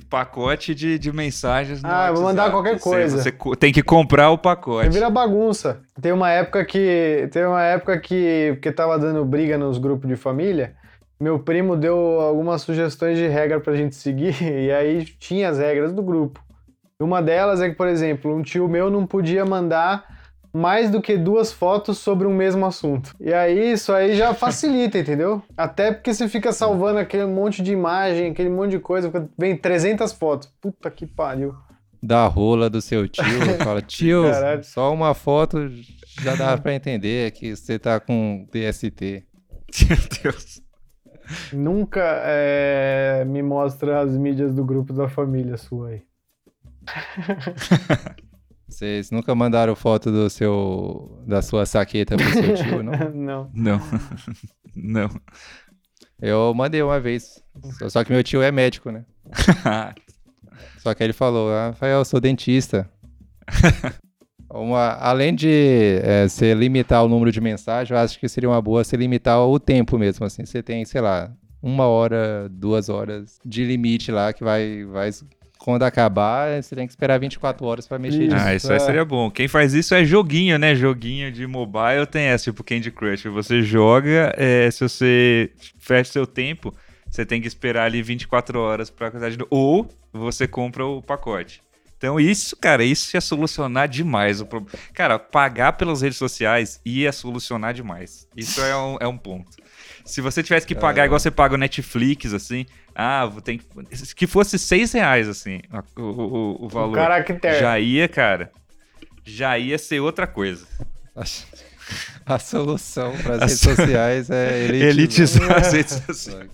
Pacote de, de mensagens. no Ah, eu vou mandar WhatsApp. qualquer Você- coisa. Você, co- tem que comprar o pacote. Vira bagunça. Tem uma época que. Tem uma época que. Porque tava dando briga nos grupos de família. Meu primo deu algumas sugestões de regra pra gente seguir. E aí tinha as regras do grupo. Uma delas é que, por exemplo, um tio meu não podia mandar mais do que duas fotos sobre um mesmo assunto. E aí isso aí já facilita, entendeu? Até porque você fica salvando aquele monte de imagem, aquele monte de coisa, vem 300 fotos. Puta que pariu. Da rola do seu tio, fala, tio, Caralho. só uma foto já dá pra entender que você tá com DST. Meu Deus. Nunca é, me mostra as mídias do grupo da família sua aí. Vocês nunca mandaram foto do seu da sua saqueta pro seu tio, não? Não. Não. Não. Eu mandei uma vez. Só- Só que meu tio é médico, né? Só que ele falou, ah, Rafael, eu sou dentista. Uma, além de é, você limitar o número de mensagens, eu acho que seria uma boa você limitar o tempo mesmo. Assim, você tem, sei lá, uma hora, duas horas de limite lá que vai, vai quando acabar, você tem que esperar 24 horas pra mexer Isso. Ah, isso aí seria bom. Quem faz isso é joguinho, né? Joguinho de mobile tem essa, tipo Candy Crush. Você joga, é, se você fecha seu tempo, você tem que esperar ali 24 horas pra coisar de novo. Ou você compra o pacote. Então isso, cara, isso ia solucionar demais o problema. Cara, pagar pelas redes sociais ia solucionar demais. Isso é um, é um ponto. Se você tivesse que pagar igual você paga o Netflix, assim, ah, ter que... que fosse 6 reais, assim, o, o, o O valor. caractere. Já ia, cara. Já ia ser outra coisa. A solução para as redes so- sociais é elitizar. Elitizar as redes sociais.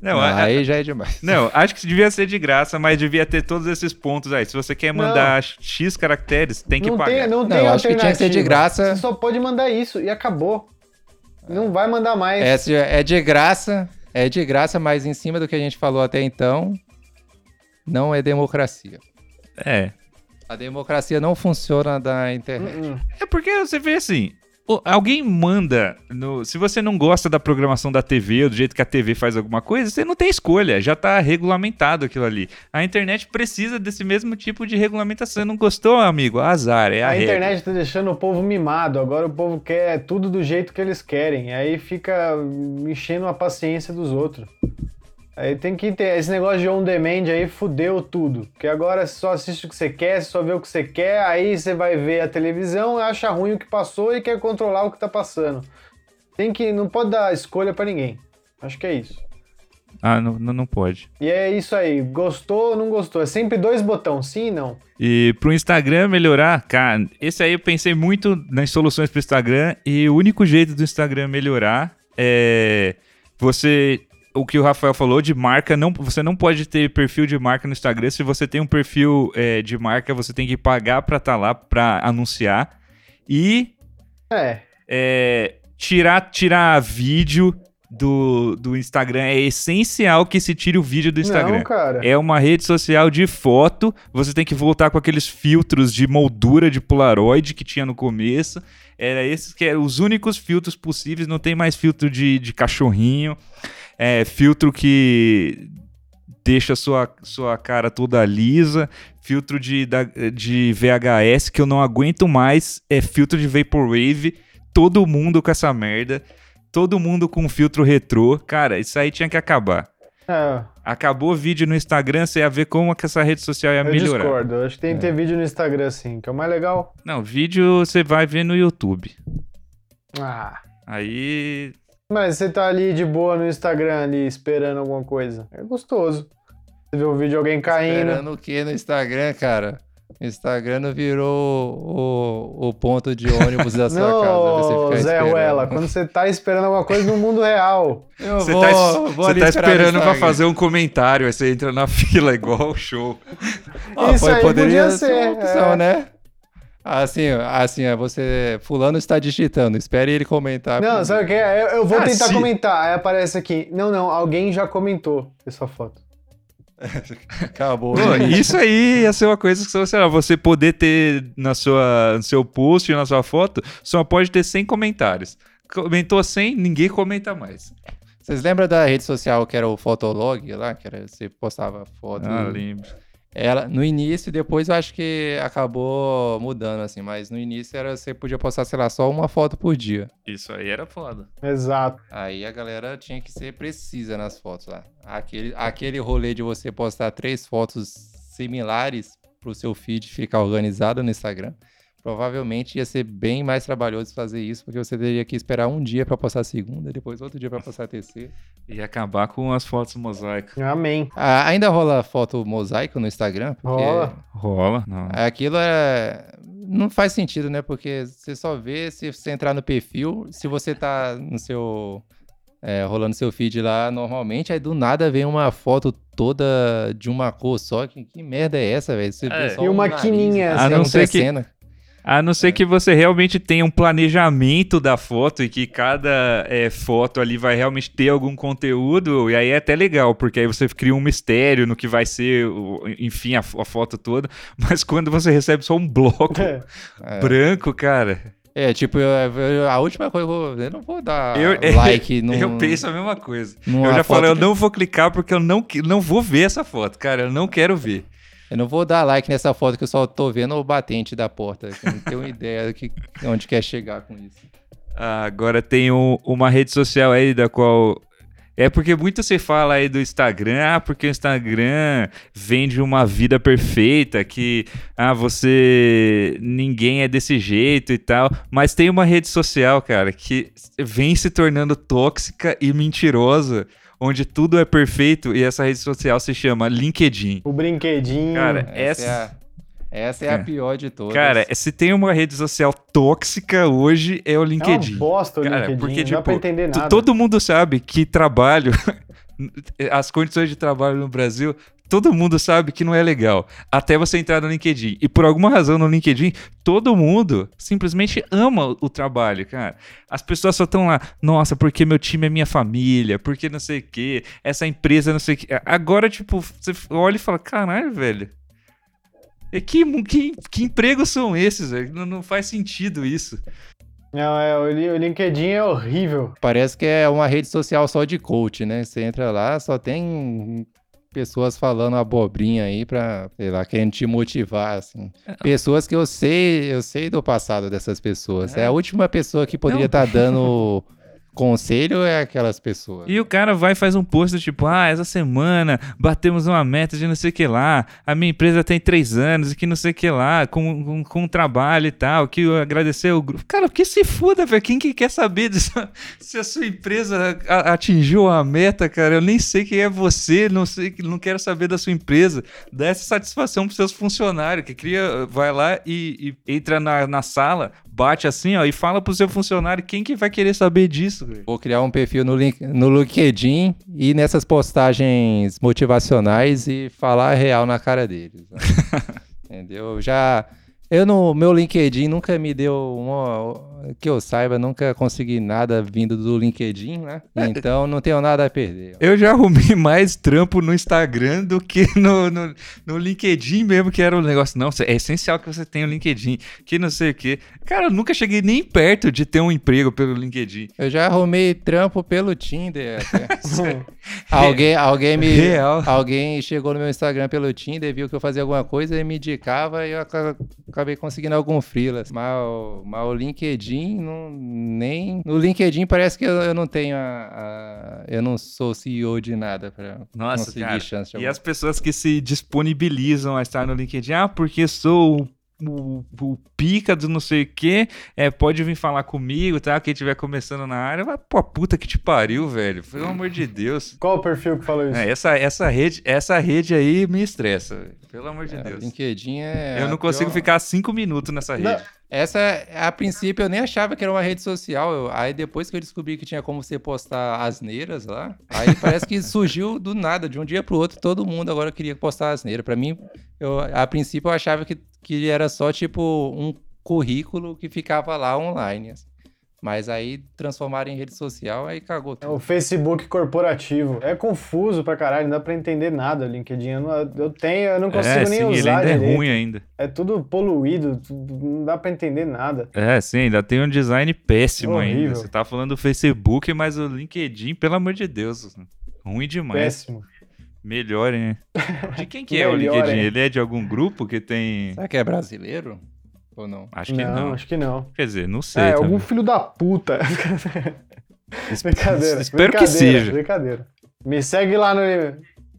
Não, a- aí já é demais. não, acho que devia ser de graça, mas devia ter todos esses pontos aí. Se você quer mandar X caracteres, tem que não pagar. tem, não Não, tem eu acho que tinha que ser de alternativa. graça. Você só pode mandar isso e acabou. Não vai mandar mais. É, é de graça, é de graça, mas em cima do que a gente falou até então, não é democracia. É. A democracia não funciona da internet. Hum, hum. É porque você vê assim. Alguém manda. no- se você não gosta da programação da TV ou do jeito que a TV faz alguma coisa, você não tem escolha. Já tá regulamentado aquilo ali. A internet precisa desse mesmo tipo de regulamentação. Não gostou, amigo? Azar, é a, A internet tá deixando o povo mimado. Agora o povo quer tudo do jeito que eles querem. Aí fica enchendo a paciência dos outros. Aí tem que ter. Esse negócio de on demand aí fudeu tudo. Porque agora você só assiste o que você quer, você só vê o que você quer, aí você vai ver a televisão, acha ruim o que passou e quer controlar o que tá passando. Tem que. Não pode dar escolha pra ninguém. Acho que é isso. Ah, não, não, não pode. E é isso aí. Gostou ou não gostou? É sempre dois botões, sim e não. E pro Instagram melhorar, cara, esse aí eu pensei muito nas soluções pro Instagram e o único jeito do Instagram melhorar é você o que o Rafael falou de marca, não, você não pode ter perfil de marca no Instagram. Se você tem um perfil é, de marca, você tem que pagar pra estar lá pra anunciar e É. é, tirar tirar vídeo do, do Instagram é essencial que se tire o vídeo do Instagram. Não, cara. É uma rede social de foto. Você tem que voltar com aqueles filtros de moldura de Polaroid que tinha no começo. Era esses que eram os únicos filtros possíveis. Não tem mais filtro de, de cachorrinho. É, filtro que deixa sua, sua cara toda lisa. Filtro de, da- de VHS que eu não aguento mais. É filtro de Vaporwave. Todo mundo com essa merda. Todo mundo com filtro retrô. Cara, isso aí tinha que acabar. É, Acabou o vídeo no Instagram, você ia ver como que essa rede social ia eu melhorar. discordo. Eu Acho que tem que ter vídeo no Instagram, sim, que é o mais legal. Não, vídeo você vai ver no YouTube. Ah. Aí. Mas você tá ali de boa no Instagram, ali, esperando alguma coisa. É gostoso. Você vê um vídeo de alguém caindo. Esperando o que no Instagram, cara? O Instagram não virou o, o ponto de ônibus da sua casa. Você Não, Zé esperando. Ruela, quando você tá esperando alguma coisa no mundo real. Eu Você vou- tá, vou você ali tá esperando pra fazer um comentário, aí você entra na fila igual o show. Ah, Isso pô, aí poderia podia ser ser, uma opção, é. né? Assim, assim, é você. Fulano está digitando, espere ele comentar. Não, sabe o que é? Eu, eu vou Ah, tentar sim. comentar. Aí aparece aqui. Não, não, alguém já comentou essa foto. Acabou. Pô, isso aí ia ser uma coisa que, sei lá, você poder ter na sua, no seu post, na sua foto, só pode ter 100 comentários. Comentou 100, ninguém comenta mais. Vocês lembram da rede social que era o Fotolog lá? Que era, você postava foto. Ah, lembro. Ela, no início, depois eu acho que acabou mudando, assim, mas no início era você podia postar, sei lá, só uma foto por dia. Isso aí era foda. Exato. Aí a galera tinha que ser precisa nas fotos lá. Aquele, aquele rolê de você postar três fotos similares pro seu feed ficar organizado no Instagram. provavelmente ia ser bem mais trabalhoso fazer isso, porque você teria que esperar um dia pra postar a segunda, depois outro dia pra postar a terceira. E acabar com as fotos mosaico. Amém. Ah, ainda rola foto mosaico no Instagram? Porque Rola. Rola? Não. Aquilo é. Não faz sentido, né? Porque você só vê se você entrar no perfil, se você tá no seu. é, rolando seu feed lá normalmente, aí do nada vem uma foto toda de uma cor só. Que, que merda é essa, velho? É. E um uma quininha, assim, A não ser que- acontecendo. A não ser que você realmente tenha um planejamento da foto e que cada é, foto ali vai realmente ter algum conteúdo, e aí é até legal, porque aí você cria um mistério no que vai ser, enfim, a, a foto toda. Mas quando você recebe só um bloco É. É. branco, cara, É, tipo, eu- eu- a última coisa, eu, vou- eu não vou dar eu, like num, eu penso a mesma coisa. eu já falei, eu que- não vou clicar porque eu não, não vou ver essa foto, cara, eu não quero ver. Eu não vou dar like nessa foto que eu só tô vendo o batente da porta. eu não tenho ideia do que, onde quer chegar com isso. Ah, agora tem um- uma rede social aí da qual. É porque muito se fala aí do Instagram, ah, porque o Instagram vende uma vida perfeita, que ah, você. ninguém é desse jeito e tal. Mas tem uma rede social, cara, que vem se tornando tóxica e mentirosa, onde tudo é perfeito, e essa rede social se chama LinkedIn. O brinquedinho. Cara, Essa, é, a, essa. essa é a É. pior de todas. Cara, se tem uma rede social tóxica hoje, é o é LinkedIn. uma bosta o Cara, LinkedIn. porque, não dá pra tipo, entender Tu- nada. Todo mundo sabe que trabalho, as condições de trabalho no Brasil, todo mundo sabe que não é legal. Até você entrar no LinkedIn. E por alguma razão no LinkedIn, todo mundo simplesmente ama o, trabalho, cara. As pessoas só estão lá, nossa, porque meu time é minha família, porque não sei o quê, essa empresa não sei o quê. Agora, tipo, você olha e fala, caralho, velho. E que, que, que empregos são esses, velho? Não, não faz sentido isso. Não, é, o LinkedIn é horrível. Parece que é uma rede social só de coach, né? Você entra lá, só tem pessoas falando abobrinha aí pra, sei lá, querendo te motivar, assim. Pessoas que eu sei, eu sei do passado dessas pessoas. É, a última pessoa que poderia estar dando conselho é aquelas pessoas. E o cara vai e faz um post tipo, ah, essa semana batemos uma meta de não sei o que lá, a minha empresa tem três anos e que não sei o que lá, com, com, com trabalho e tal, que eu agradecer o grupo. Cara, que se foda, velho, quem que quer saber disso? se a sua empresa atingiu a meta, cara, eu nem sei quem é você, não sei, não quero saber da sua empresa. Dá essa satisfação pros seus funcionários, que cria, vai lá e, e entra na, na sala, bate assim, ó, e fala pro seu funcionário quem que vai querer saber disso, velho. Vou criar um perfil no, link, no LinkedIn e nessas postagens motivacionais e falar real na cara deles. né? Entendeu? Já. Eu no meu LinkedIn nunca me deu uma. Que eu saiba, nunca consegui nada vindo do LinkedIn, né? Então não tenho nada a perder. Eu já arrumei mais trampo no Instagram do que no, no, no LinkedIn mesmo, que era um negócio. Não, é essencial que você tenha o LinkedIn, que não sei o quê. Cara, eu nunca cheguei nem perto de ter um emprego pelo LinkedIn. Eu já arrumei trampo pelo Tinder. alguém, alguém me. Real. Alguém chegou no meu Instagram pelo Tinder, viu que eu fazia alguma coisa e me indicava e eu acabei conseguindo algum freelas. Mas, o- mas o LinkedIn, não, nem. No LinkedIn parece que eu, eu não tenho a, a- Eu não sou CEO de nada Nossa, conseguir cara. chance de E as pessoas que se disponibilizam a estar no LinkedIn, ah, porque sou o, o- pica do não sei o quê, é, pode vir falar comigo, tá? Quem estiver começando na área, vai, pô, puta que te pariu, velho. Pelo amor de Deus. Qual o perfil que falou isso? É, essa, essa, rede, essa rede aí me estressa, velho. Pelo amor de É, Deus. LinkedIn é. Eu não consigo pior- ficar cinco minutos nessa Não. Essa, a princípio, eu nem achava que era uma rede social. Eu- aí depois que eu descobri que tinha como você postar asneiras lá, aí parece que surgiu do nada, de um dia pro outro, todo mundo agora queria postar asneira. Pra mim, eu, a princípio eu achava que, que era só tipo um currículo que ficava lá online. assim. Mas aí transformaram em rede social, aí cagou É tudo. o Facebook corporativo. É confuso pra caralho, não dá pra entender nada o LinkedIn. Eu, não, eu tenho, eu não consigo é, nem sim, ele usar ainda é direito. ruim ainda. É tudo poluído, tudo- não dá pra entender nada. É, sim, ainda tem um design péssimo ainda. Você tá falando do Facebook, mas o LinkedIn, pelo amor de Deus, ruim demais. Péssimo. Melhorem, né? De quem que é o. LinkedIn? Ele é de algum grupo que tem... Será que é brasileiro? Ou não? Acho que não, não. acho que não. Quer dizer, não sei É, também. algum filho da puta. brincadeira. Espero que brincadeira, seja. Brincadeira. Me segue lá no.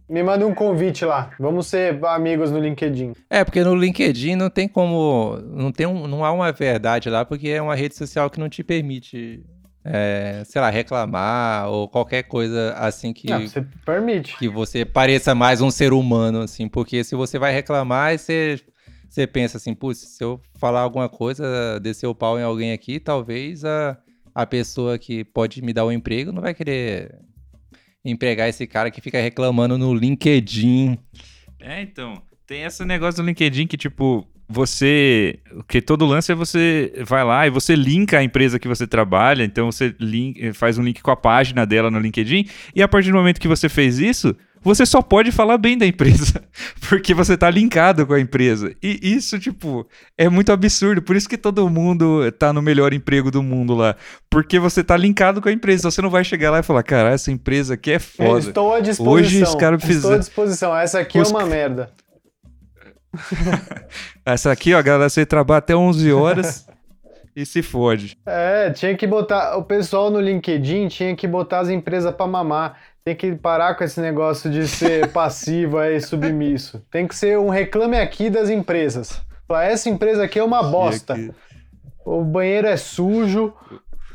Me manda um convite lá. Vamos ser amigos no LinkedIn. É, porque no LinkedIn não tem como. Não, tem um, não há uma verdade lá, porque é uma rede social que não te permite, é, sei lá, reclamar ou qualquer coisa assim que, Não, você permite. que você pareça mais um ser humano, assim. Porque se você vai reclamar, aí você, você pensa assim, putz, se eu falar alguma coisa, descer o pau em alguém aqui, talvez a, a pessoa que pode me dar o emprego não vai querer empregar esse cara que fica reclamando no LinkedIn. É, então. Tem esse negócio do LinkedIn que, tipo, você. Que todo lance é você vai lá e você linka a empresa que você trabalha. Então você link, faz um link com a página dela no LinkedIn. E a partir do momento que você fez isso, você só pode falar bem da empresa. Porque você tá linkado com a empresa. E isso, tipo, é muito absurdo. Por isso que todo mundo tá no melhor emprego do mundo lá. Porque você tá linkado com a empresa. Você não vai chegar lá e falar, cara, essa empresa aqui é foda. Estou à disposição. Hoje os caras Estou à fizeram- disposição. Essa aqui Os é uma merda. Essa aqui, ó, galera, você trabalha até 11 horas e se fode. É, tinha que botar. O pessoal no LinkedIn tinha que botar as empresas pra mamar. Tem que parar com esse negócio de ser passivo aí, submisso. Tem que ser um reclame aqui das empresas. Essa empresa aqui é uma bosta. O banheiro é sujo,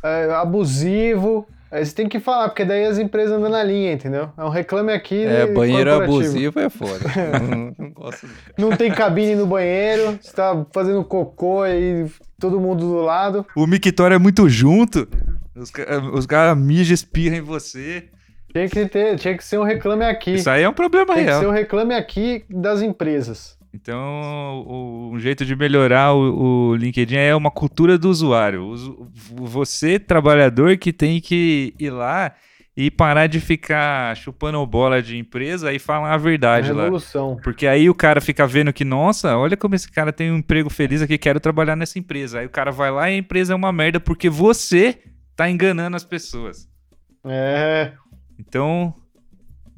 é abusivo. Aí você tem que falar, porque daí as empresas andam na linha, entendeu? É um reclame aqui. É, banheiro abusivo é foda. não, não gosto. Não tem cabine no banheiro, você tá fazendo cocô e todo mundo do lado. O mictório é muito junto. Os, os caras mijam, espirram em você. Tinha que ter, tinha que ser um reclame aqui. Isso aí é um problema Tem que real. ser um reclame aqui das empresas. Então, o, um jeito de melhorar o, o LinkedIn é uma cultura do usuário. O Você, trabalhador, que tem que ir lá e parar de ficar chupando bola de empresa e falar a verdade lá. Revolução. Porque aí o cara fica vendo que, nossa, olha como esse cara tem um emprego feliz aqui, quero trabalhar nessa empresa. Aí o cara vai lá e a empresa é uma merda porque você tá enganando as pessoas. É. Então,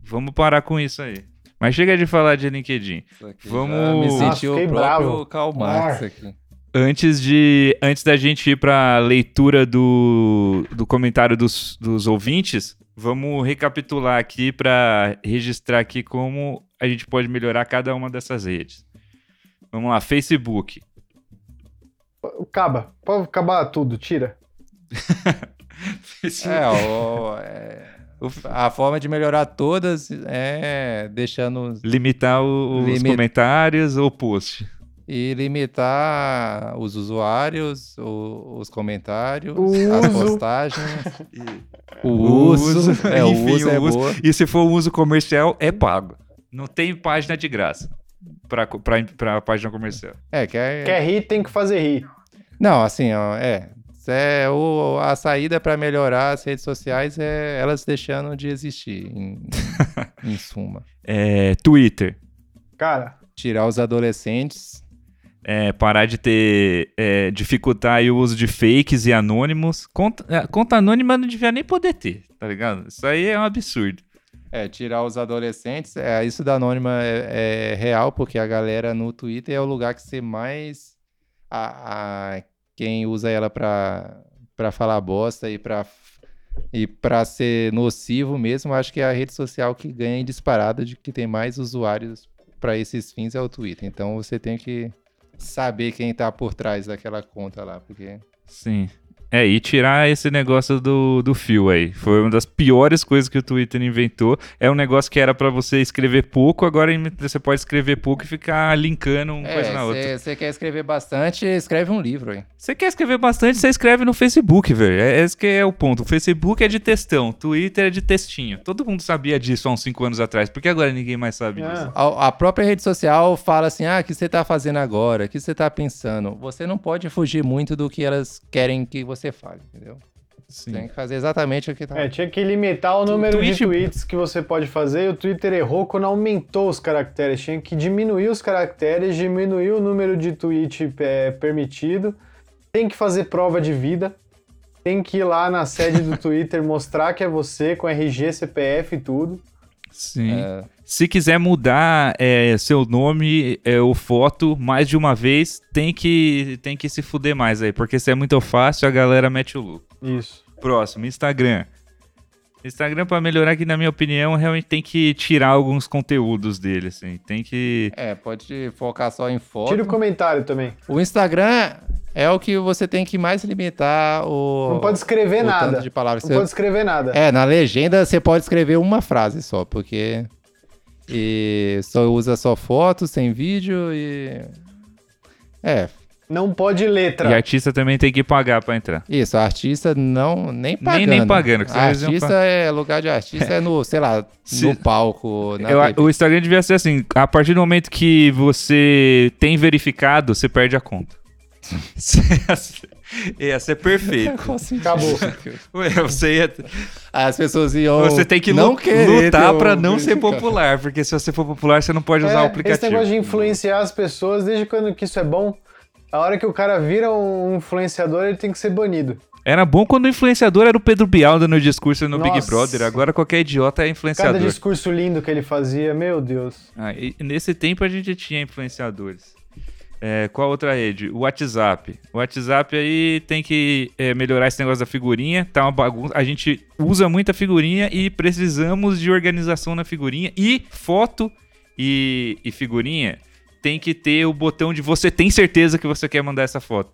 vamos parar com isso aí. Mas chega de falar de LinkedIn. Vamos- Me Nossa, senti o próprio. Karl Marx aqui. Antes de antes da gente ir para leitura do, do comentário dos, dos ouvintes, vamos recapitular aqui para registrar aqui como a gente pode melhorar cada uma dessas redes. Vamos lá, Facebook. Acaba. Pode acabar tudo, tira. É, ó, é, a forma de melhorar todas é deixando Limitar o- os comentários ou post. e limitar os usuários, o- os comentários, O as uso. postagens, o O uso, uso, é, o enfim, uso é o uso. boa. E se for um uso comercial, é pago. Não tem página de graça para a página comercial. É, que é, Quer rir, tem que fazer rir. Não, assim, ó, é. É o, a saída para melhorar as redes sociais é elas deixando de existir, em, em suma. É, Twitter. Cara, Tirar os adolescentes. É, parar de ter. é, dificultar aí o uso de fakes e anônimos. Conta, é, conta anônima não devia nem poder ter, tá ligado? Isso aí é um absurdo. É, tirar os adolescentes. É, isso da Anônima é, é real, porque a galera no Twitter é o lugar que você mais. A, a- quem usa ela pra falar bosta e pra, e pra ser nocivo mesmo, acho que é a rede social que ganha em disparada de que tem mais usuários pra esses fins é o Twitter. Então você tem que saber quem tá por trás daquela conta lá, porque. Sim. É, e tirar esse negócio do, do fio aí. Foi uma das piores coisas que o Twitter inventou. É um negócio que era pra você escrever pouco, agora você pode escrever pouco e ficar linkando uma coisa na outra. É, você quer escrever bastante, escreve um livro aí. Você quer escrever bastante, você escreve no Facebook, velho. É, esse que é o ponto. O Facebook é de textão, Twitter é de textinho. Todo mundo sabia disso há uns 5 anos atrás. Por que agora ninguém mais sabe É. disso? A, a própria rede social fala assim: ah, o que você tá fazendo agora? O que você tá pensando? Você não pode fugir muito do que elas querem que você fale, entendeu? Sim. Tem que fazer exatamente o que tá. é, tinha que limitar o número tweet- de tweets que você pode fazer. E o Twitter errou quando aumentou os caracteres. Tinha que diminuir os caracteres, diminuir o número de tweet é, permitido. Tem que fazer prova de vida. Tem que ir lá na sede do Twitter mostrar que é você, com RG, CPF e tudo. Sim. É, Se quiser mudar é, seu nome é, ou foto mais de uma vez, tem que, tem que se fuder mais aí. Porque se é muito fácil, a galera mete o louco. Isso. Próximo, Instagram. Instagram, pra melhorar, que na minha opinião, realmente tem que tirar alguns conteúdos dele, assim. Tem que. É, pode focar só em foto. Tira o comentário também. O Instagram é o que você tem que mais limitar o. Não pode escrever o nada. tanto de palavras. Não Você- pode escrever nada. É, na legenda você pode escrever uma frase só, porque. E só usa só foto, sem vídeo e. É, Não pode letra. E artista também tem que pagar pra entrar. isso, artista não. Nem pagando. nem pagando, vocês iam Artista é. Lugar de artista é no, sei lá, Se- no palco. Na Eu- o Instagram devia ser assim: a partir do momento que você tem verificado, você perde a conta. ia ser perfeito. Acabou. Ué, Você, ia, As pessoas iam. você tem que não lu- querer lutar o não ser popular, porque se você for popular, você não pode usar o É, esse aplicativo. negócio de influenciar as pessoas, desde quando que isso é bom, a hora que o cara vira um influenciador, ele tem que ser banido. Era bom quando o influenciador era o Pedro Bial dando discurso no Big Nossa. Brother. Agora qualquer idiota é Cada influenciador. discurso lindo que ele fazia, meu Deus. Ah, nesse tempo a gente tinha influenciadores. É, qual outra rede? O WhatsApp. O WhatsApp aí tem que é, melhorar esse negócio da figurinha. Tá uma bagunça. A gente usa muita figurinha e precisamos de organização na figurinha. E foto e, e figurinha tem que ter o botão de você tem certeza que você quer mandar essa foto.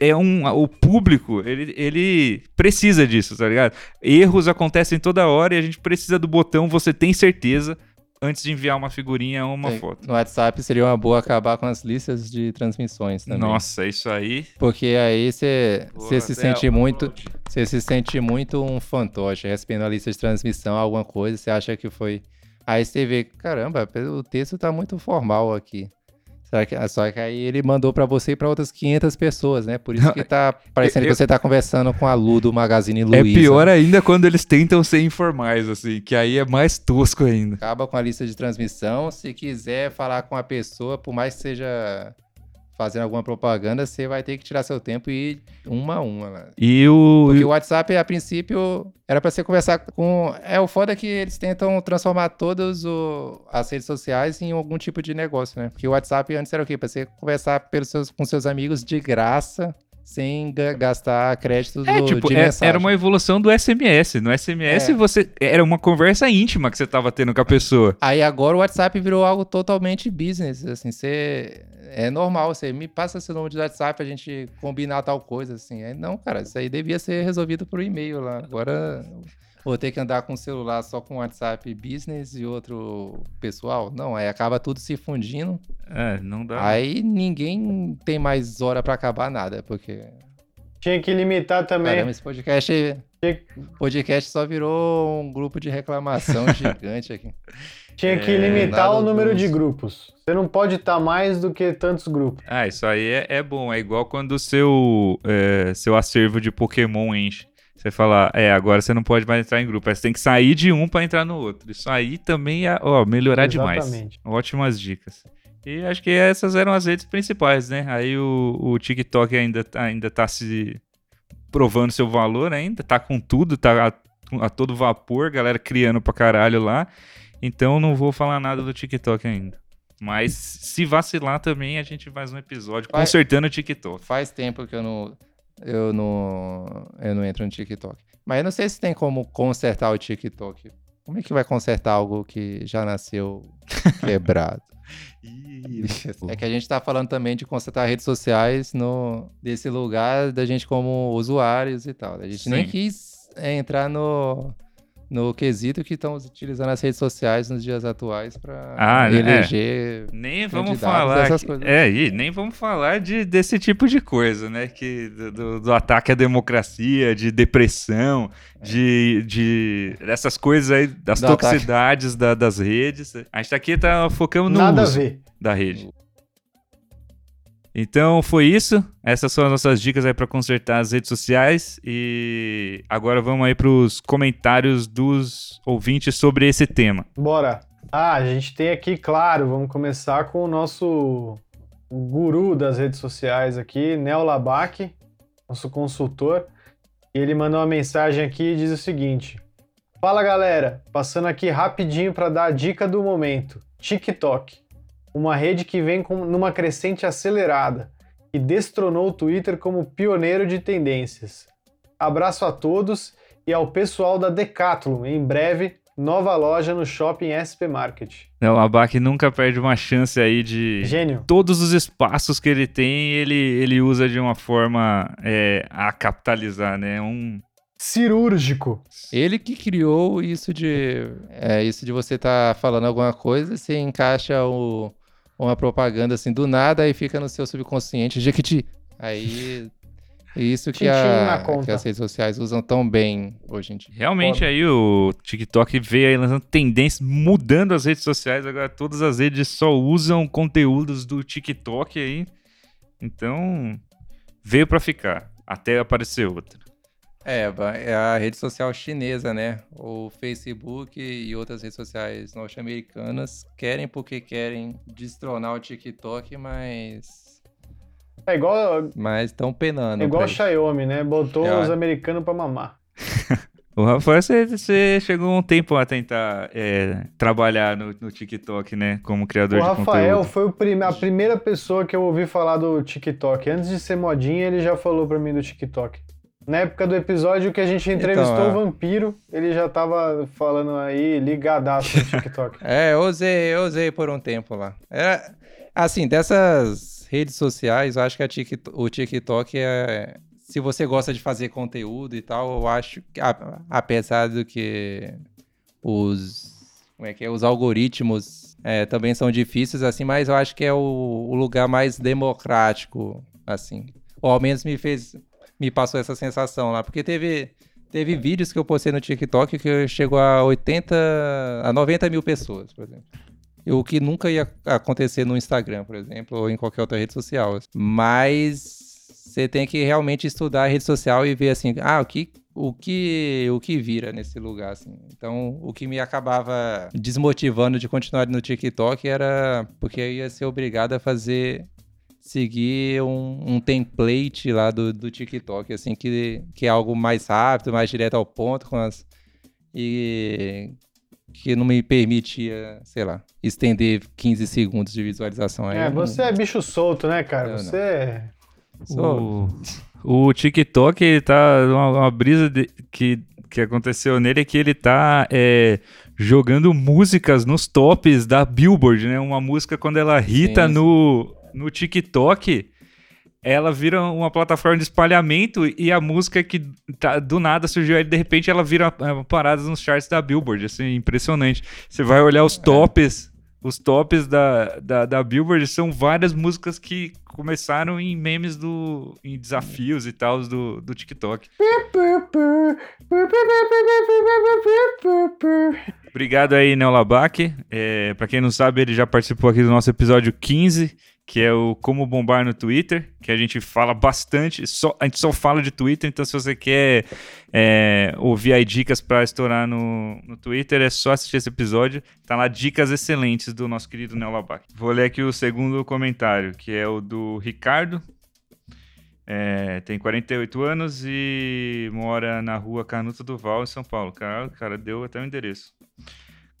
É um, o público, ele, ele precisa disso, tá ligado? Erros acontecem toda hora e a gente precisa do botão você tem certeza antes de enviar uma figurinha ou uma É, foto. No WhatsApp seria uma boa acabar com as listas de transmissões também. Nossa, isso aí. Porque aí você se sente muito. Você se sente muito um fantoche, recebendo a lista de transmissão, alguma coisa, você acha que foi. Aí você vê, caramba, o texto tá muito formal aqui. Será que... Só que aí ele mandou pra você e pra outras 500 pessoas, né? Por isso que tá parecendo eu- que você tá conversando com a Lu do Magazine É Luiza. pior ainda quando eles tentam ser informais, assim, que aí é mais tosco ainda. Acaba com a lista de transmissão. Se quiser falar com a pessoa, por mais que seja fazendo alguma propaganda, você vai ter que tirar seu tempo e ir uma a uma. Lá. E o. Porque o WhatsApp, a princípio, era pra você conversar com. É o foda que eles tentam transformar todas o- as redes sociais em algum tipo de negócio, né? Porque o WhatsApp antes era o quê? Pra você conversar pelos seus- com seus amigos de graça, sem ga- gastar créditos É, do- tipo, de é- mensagem. era uma evolução do SMS. No SMS É. você. Era uma conversa íntima que você tava tendo com a pessoa. Aí agora o WhatsApp virou algo totalmente business, assim, você é normal, você me passa seu número de WhatsApp a gente combinar tal coisa, assim. Aí, não, cara, isso aí devia ser resolvido por e-mail lá. Agora vou ter que andar com o celular só com WhatsApp business e outro pessoal. Não, aí acaba tudo se fundindo. É, não dá. Aí ninguém tem mais hora pra acabar nada, porque Tinha que limitar também. caramba, esse podcast podcast só virou um grupo de reclamação gigante aqui. Tinha que É, limitar o número dos- de grupos. Você não pode estar mais do que tantos grupos. Ah, isso aí é, é bom. É igual quando o seu, é, seu acervo de Pokémon enche. Você fala, é, agora você não pode mais entrar em grupo. Aí você tem que sair de um pra entrar no outro. Isso aí também é, ó, melhorar demais. Exatamente. Ótimas dicas. E acho que essas eram as redes principais, né? Aí o, o TikTok ainda, tá- ainda tá se provando seu valor ainda, tá com tudo, tá a, a todo vapor, galera criando pra caralho lá. Então não vou falar nada do TikTok ainda. Mas se vacilar também, a gente faz um episódio Vai. consertando o TikTok. Faz tempo que eu não, eu não, eu não entro no TikTok. Mas eu não sei se tem como consertar o TikTok. Como é que vai consertar algo que já nasceu quebrado? É que a gente tá falando também de consertar redes sociais no, desse lugar da gente como usuários e tal. A gente nem Sim. quis é, entrar no, no quesito que estão utilizando as redes sociais nos dias atuais para Ah, né? eleger. Nem vamos falar. essas que- coisas. é, e nem vamos falar de, desse tipo de coisa, né? Que, do- do, ataque à democracia, de depressão, de, de dessas coisas aí, das Do toxicidades da- das redes. A gente aqui tá focando no Nada a uso ver. da rede. Então foi isso. Essas são as nossas dicas aí para consertar as redes sociais. E agora vamos aí para os comentários dos ouvintes sobre esse tema. Bora. Ah, a gente tem aqui, claro, vamos começar com o nosso guru das redes sociais aqui, Neo Labac, nosso consultor. Ele mandou uma mensagem aqui e diz o seguinte: Fala galera, passando aqui rapidinho para dar a dica do momento: TikTok, uma rede que vem com, numa crescente acelerada e destronou o Twitter como pioneiro de tendências. Abraço a todos e ao pessoal da Decathlon. Em breve, nova loja no shopping SP Market. Não, o Abac nunca perde uma chance aí de. Gênio. Todos os espaços que ele tem, ele, ele usa de uma forma é, a capitalizar, né? Um, Cirúrgico. Ele que criou isso de. É, isso de você estar falando alguma coisa, você encaixa o, uma propaganda assim do nada e fica no seu subconsciente. Jequiti. Aí. Isso que, a, que as redes sociais usam tão bem hoje em dia. Realmente Foda. aí o TikTok veio aí lançando tendências, mudando as redes sociais, agora todas as redes só usam conteúdos do TikTok aí. Então, veio pra ficar, até aparecer outra. É, é a rede social chinesa, né? O Facebook e outras redes sociais norte-americanas querem porque querem destronar o TikTok, mas É igual, mas estão penando. é igual o. Xiaomi, né? Botou É. os americanos pra mamar. O Rafael, você, você chegou um tempo a tentar é, trabalhar no, no TikTok, né? Como criador O de Rafael conteúdo. foi o prim- a primeira pessoa que eu ouvi falar do TikTok. Antes de ser modinha, ele já falou pra mim do TikTok. Na época do episódio que a gente entrevistou Então, é. o Vampiro, ele já tava falando aí ligadaço no TikTok. É, eu usei, eu usei por um tempo lá. Era, assim, dessas redes sociais, eu acho que a Tik- o TikTok é. Se você gosta de fazer conteúdo e tal, eu acho que, a- apesar do que os. Como é que é? Os algoritmos é, também são difíceis, assim, mas eu acho que é o, o lugar mais democrático, assim. Ou ao menos me fez. Me passou essa sensação lá. Porque teve. Teve vídeos que eu postei no TikTok que chegou a 80, a 90 mil pessoas, por exemplo. O que nunca ia acontecer no Instagram, por exemplo, ou em qualquer outra rede social. Mas você tem que realmente estudar a rede social e ver assim, ah, o que, o que, o que vira nesse lugar, assim. Então, o que me acabava desmotivando de continuar no TikTok era porque eu ia ser obrigado a fazer seguir um, um template lá do, do TikTok, assim, que, que é algo mais rápido, mais direto ao ponto, com as. E que não me permitia, sei lá, estender 15 segundos de visualização. Aí É, eu não- você é bicho solto, né, cara? Eu não. Você é. sou- O, o TikTok ele tá uma, uma brisa de- que, que aconteceu nele é que ele tá é, jogando músicas nos tops da Billboard, né? Uma música quando ela sim. no, no TikTok, ela vira uma plataforma de espalhamento e a música que tá- do nada surgiu aí, de repente ela vira é, parada nos charts da Billboard, assim, impressionante. Você vai olhar os tops, os tops da, da, da Billboard são várias músicas que começaram em memes do em desafios e tal do, do TikTok. Obrigado aí, Neolabac. É, para quem não sabe, ele já participou aqui do nosso episódio 15, que é o Como Bombar no Twitter, que a gente fala bastante, só, a gente só fala de Twitter, então se você quer é, ouvir aí dicas para estourar no, no Twitter, é só assistir esse episódio. Tá lá dicas excelentes do nosso querido Neolabac. Vou ler aqui o segundo comentário, que é o do Ricardo. É, tem 48 anos e mora na rua Canuto do Val, em São Paulo. Cara, o cara deu até o endereço.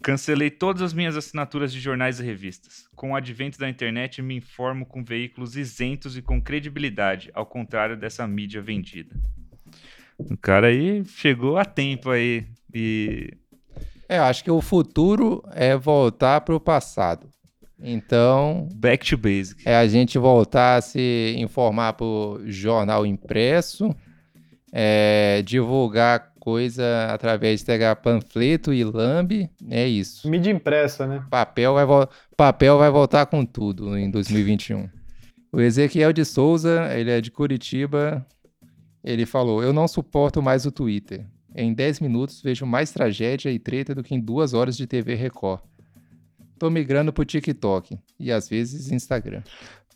Cancelei todas as minhas assinaturas de jornais e revistas. Com o advento da internet, me informo com veículos isentos e com credibilidade, ao contrário dessa mídia vendida. O cara aí chegou a tempo aí e É, acho que o futuro é voltar pro passado. Então, back to basic. é a gente voltar a se informar por jornal impresso, é, divulgar coisa através de pegar panfleto e lambe, é isso. Mídia impressa, né? Papel vai, papel vai voltar com tudo em 2021. O Ezequiel de Souza, ele é de Curitiba, ele falou: Eu não suporto mais o Twitter. Em 10 minutos vejo mais tragédia e treta do que em duas horas de TV Record. Tô migrando pro TikTok e às vezes Instagram.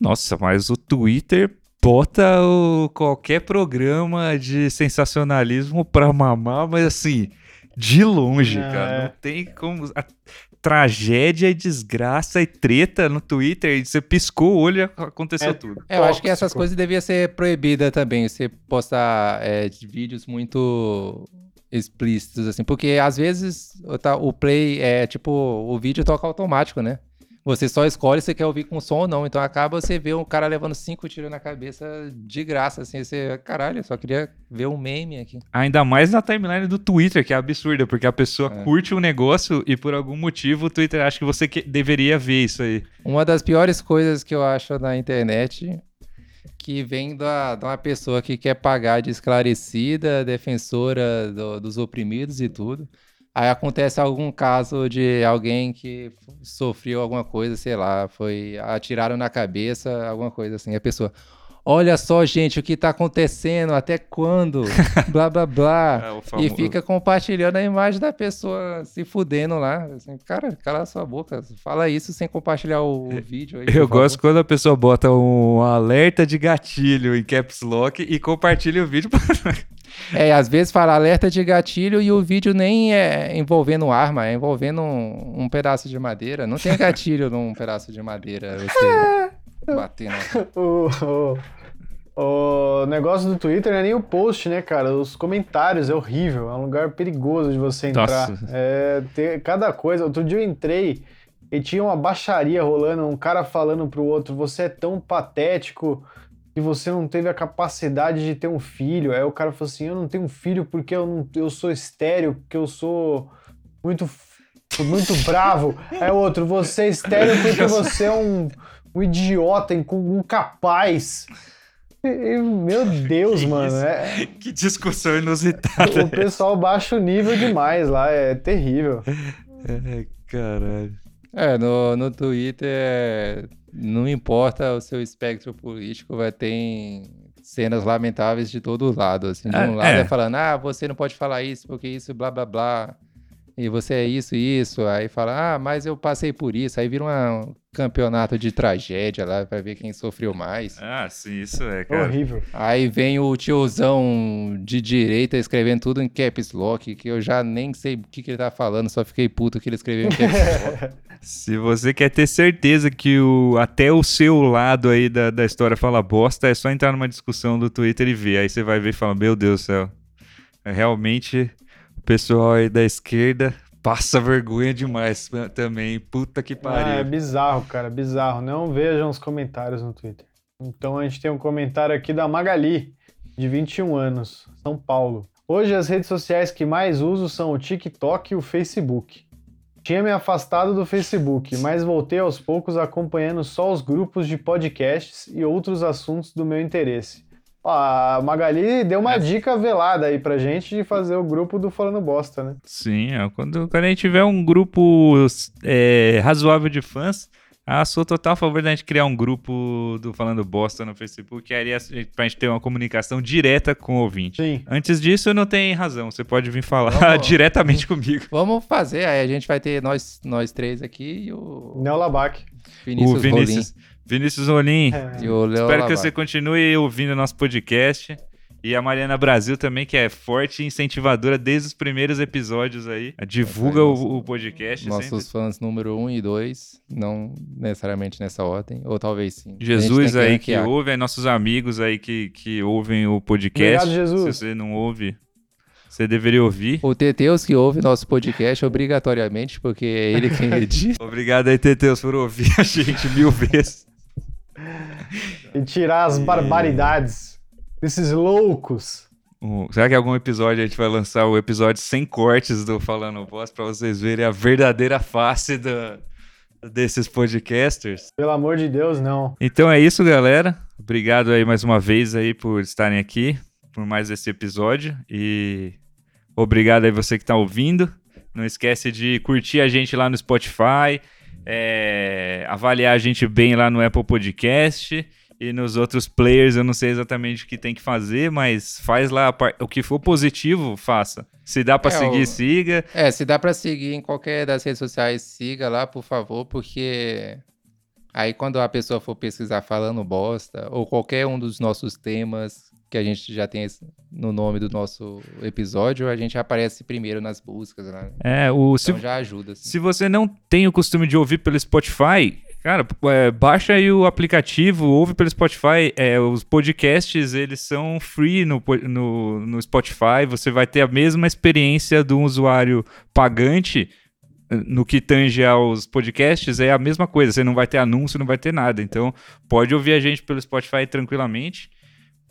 Nossa, mas o Twitter bota o, qualquer programa de sensacionalismo pra mamar, mas assim, de longe, Ah, cara. é. Não tem como. A tragédia e desgraça e treta no Twitter. e Você piscou o olho e aconteceu É. tudo. É, eu acho que essas coisas deviam ser proibidas também, você postar é, de vídeos muito explícitos, assim, porque às vezes o, tá- o play é tipo, o vídeo toca automático, né? Você só escolhe se quer ouvir com som ou não. Então acaba você ver um cara levando cinco tiros na cabeça de graça, assim, você, caralho, só queria ver um meme aqui. Ainda mais na timeline do Twitter, que é absurda, porque a pessoa É. curte um negócio e por algum motivo o Twitter acha que você que- deveria ver isso aí. Uma das piores coisas que eu acho na internet que vem da, de uma pessoa que quer pagar de esclarecida, defensora do- dos oprimidos e tudo. Aí acontece algum caso de alguém que sofreu alguma coisa, sei lá, foi atiraram na cabeça, alguma coisa assim. A pessoa, olha só, gente, o que tá acontecendo, até quando? blá blá blá. É, E fica compartilhando a imagem da pessoa se fudendo lá. Assim, cara, cala sua boca. Fala isso sem compartilhar o, o vídeo aí. Eu favor. gosto quando a pessoa bota um alerta de gatilho em caps lock e compartilha o vídeo. É, às vezes fala alerta de gatilho e o vídeo nem é envolvendo arma, é envolvendo um, um pedaço de madeira. Não tem gatilho num pedaço de madeira. Você batendo. O, o, o negócio do Twitter não é nem o post, né, cara? Os comentários é horrível. É um lugar perigoso de você entrar. Nossa. É, ter cada coisa. Outro dia eu entrei e tinha uma baixaria rolando, um cara falando pro outro: você é tão patético que você não teve a capacidade de ter um filho. Aí o cara falou assim: eu não tenho um filho porque eu, não, eu sou estéreo, porque eu sou muito. Muito bravo. Aí o outro, você é estéreo porque você é um, um idiota, incapaz. Meu Deus, Que mano. isso? é- que discussão inusitada. o pessoal baixa o nível demais lá, é terrível. É, caralho. É, no, no Twitter, não importa o seu espectro político, vai ter cenas lamentáveis de todo lado. Assim, de É, um lado é. é. falando, ah, você não pode falar isso porque isso, blá blá blá. E você é isso e isso. Aí fala, ah, mas eu passei por isso. Aí vira uma- um campeonato de tragédia lá pra ver quem sofreu mais. Ah, sim, isso é, cara. horrível. Aí vem o tiozão de direita escrevendo tudo em caps lock, que eu já nem sei o que, que ele tá falando, só fiquei puto que ele escreveu em caps lock. Se você quer ter certeza que o, até o seu lado aí da, da história fala bosta, é só entrar numa discussão do Twitter e ver. Aí você vai ver e fala, meu Deus do céu. É, Realmente, pessoal aí da esquerda passa vergonha demais também. Puta que Ah, é pariu. bizarro, cara, bizarro. Não vejam os comentários no Twitter. Então a gente tem um comentário aqui da Magali, de 21 anos, São Paulo. Hoje as redes sociais que mais uso são o TikTok e o Facebook. Tinha me afastado do Facebook, mas voltei aos poucos acompanhando só os grupos de podcasts e outros assuntos do meu interesse. Ó, a Magali deu uma É. dica velada aí pra gente de fazer o grupo do Falando Bosta, né? Sim, ó, quando, quando a gente tiver um grupo é, razoável de fãs, ah, sou total a favor da gente criar um grupo do Falando Bosta no Facebook, aí a gente- pra gente ter uma comunicação direta com o ouvinte. Sim. Antes disso, não tem razão. Você pode vir falar Vamos- diretamente comigo. Vamos fazer, aí a gente vai ter nós, nós três aqui e o Neo Labac. Vinícius, o Vinícius, Vinícius Rolim. É. Rolim e o Léo Espero que você continue ouvindo nosso podcast. E a Mariana Brasil também, que é forte e incentivadora desde os primeiros episódios aí. Divulga Nossa, o, o podcast. Nossos sempre. fãs número 1 um e 2, não necessariamente nessa ordem, ou talvez sim. Jesus aí que ranquear. ouve, aí nossos amigos aí que, que ouvem o podcast. Obrigado, Jesus. Se você não ouve, você deveria ouvir. O Teteus que ouve nosso podcast obrigatoriamente, porque é ele quem edita. Obrigado aí, Teteus, por ouvir a gente mil vezes. E tirar as barbaridades desses loucos. Será que em algum episódio a gente vai lançar o episódio sem cortes do Falando Voz pra vocês verem a verdadeira face da- desses podcasters? Pelo amor de Deus, não. Então é isso, galera. Obrigado aí mais uma vez aí por estarem aqui, por mais esse episódio e obrigado aí você que tá ouvindo. Não esquece de curtir a gente lá no Spotify, é, avaliar a gente bem lá no Apple Podcast e nos outros players. Eu não sei exatamente o que tem que fazer, mas faz lá a par- o que for positivo, faça. Se dá pra É, seguir, o- siga. É, se dá pra seguir em qualquer das redes sociais, siga lá, por favor, porque aí quando a pessoa for pesquisar falando bosta, ou qualquer um dos nossos temas que a gente já tem no nome do nosso episódio, a gente aparece primeiro nas buscas né? É, o se, Então já ajuda. assim. Se você não tem o costume de ouvir pelo Spotify, cara, é, baixa aí o aplicativo, ouve pelo Spotify. É, os podcasts, eles são free no, no, no Spotify. Você vai ter a mesma experiência de um usuário pagante no que tange aos podcasts, é a mesma coisa. Você não vai ter anúncio, não vai ter nada. Então, pode ouvir a gente pelo Spotify tranquilamente.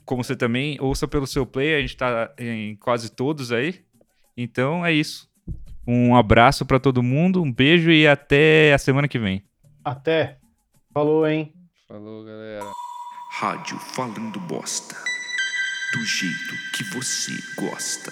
Como você também ouça pelo seu play, a gente está em quase todos aí. Então é isso. Um abraço para todo mundo, um beijo e até a semana que vem. Até. Falou, hein? Falou, galera. Rádio Falando Bosta. Do jeito que você gosta.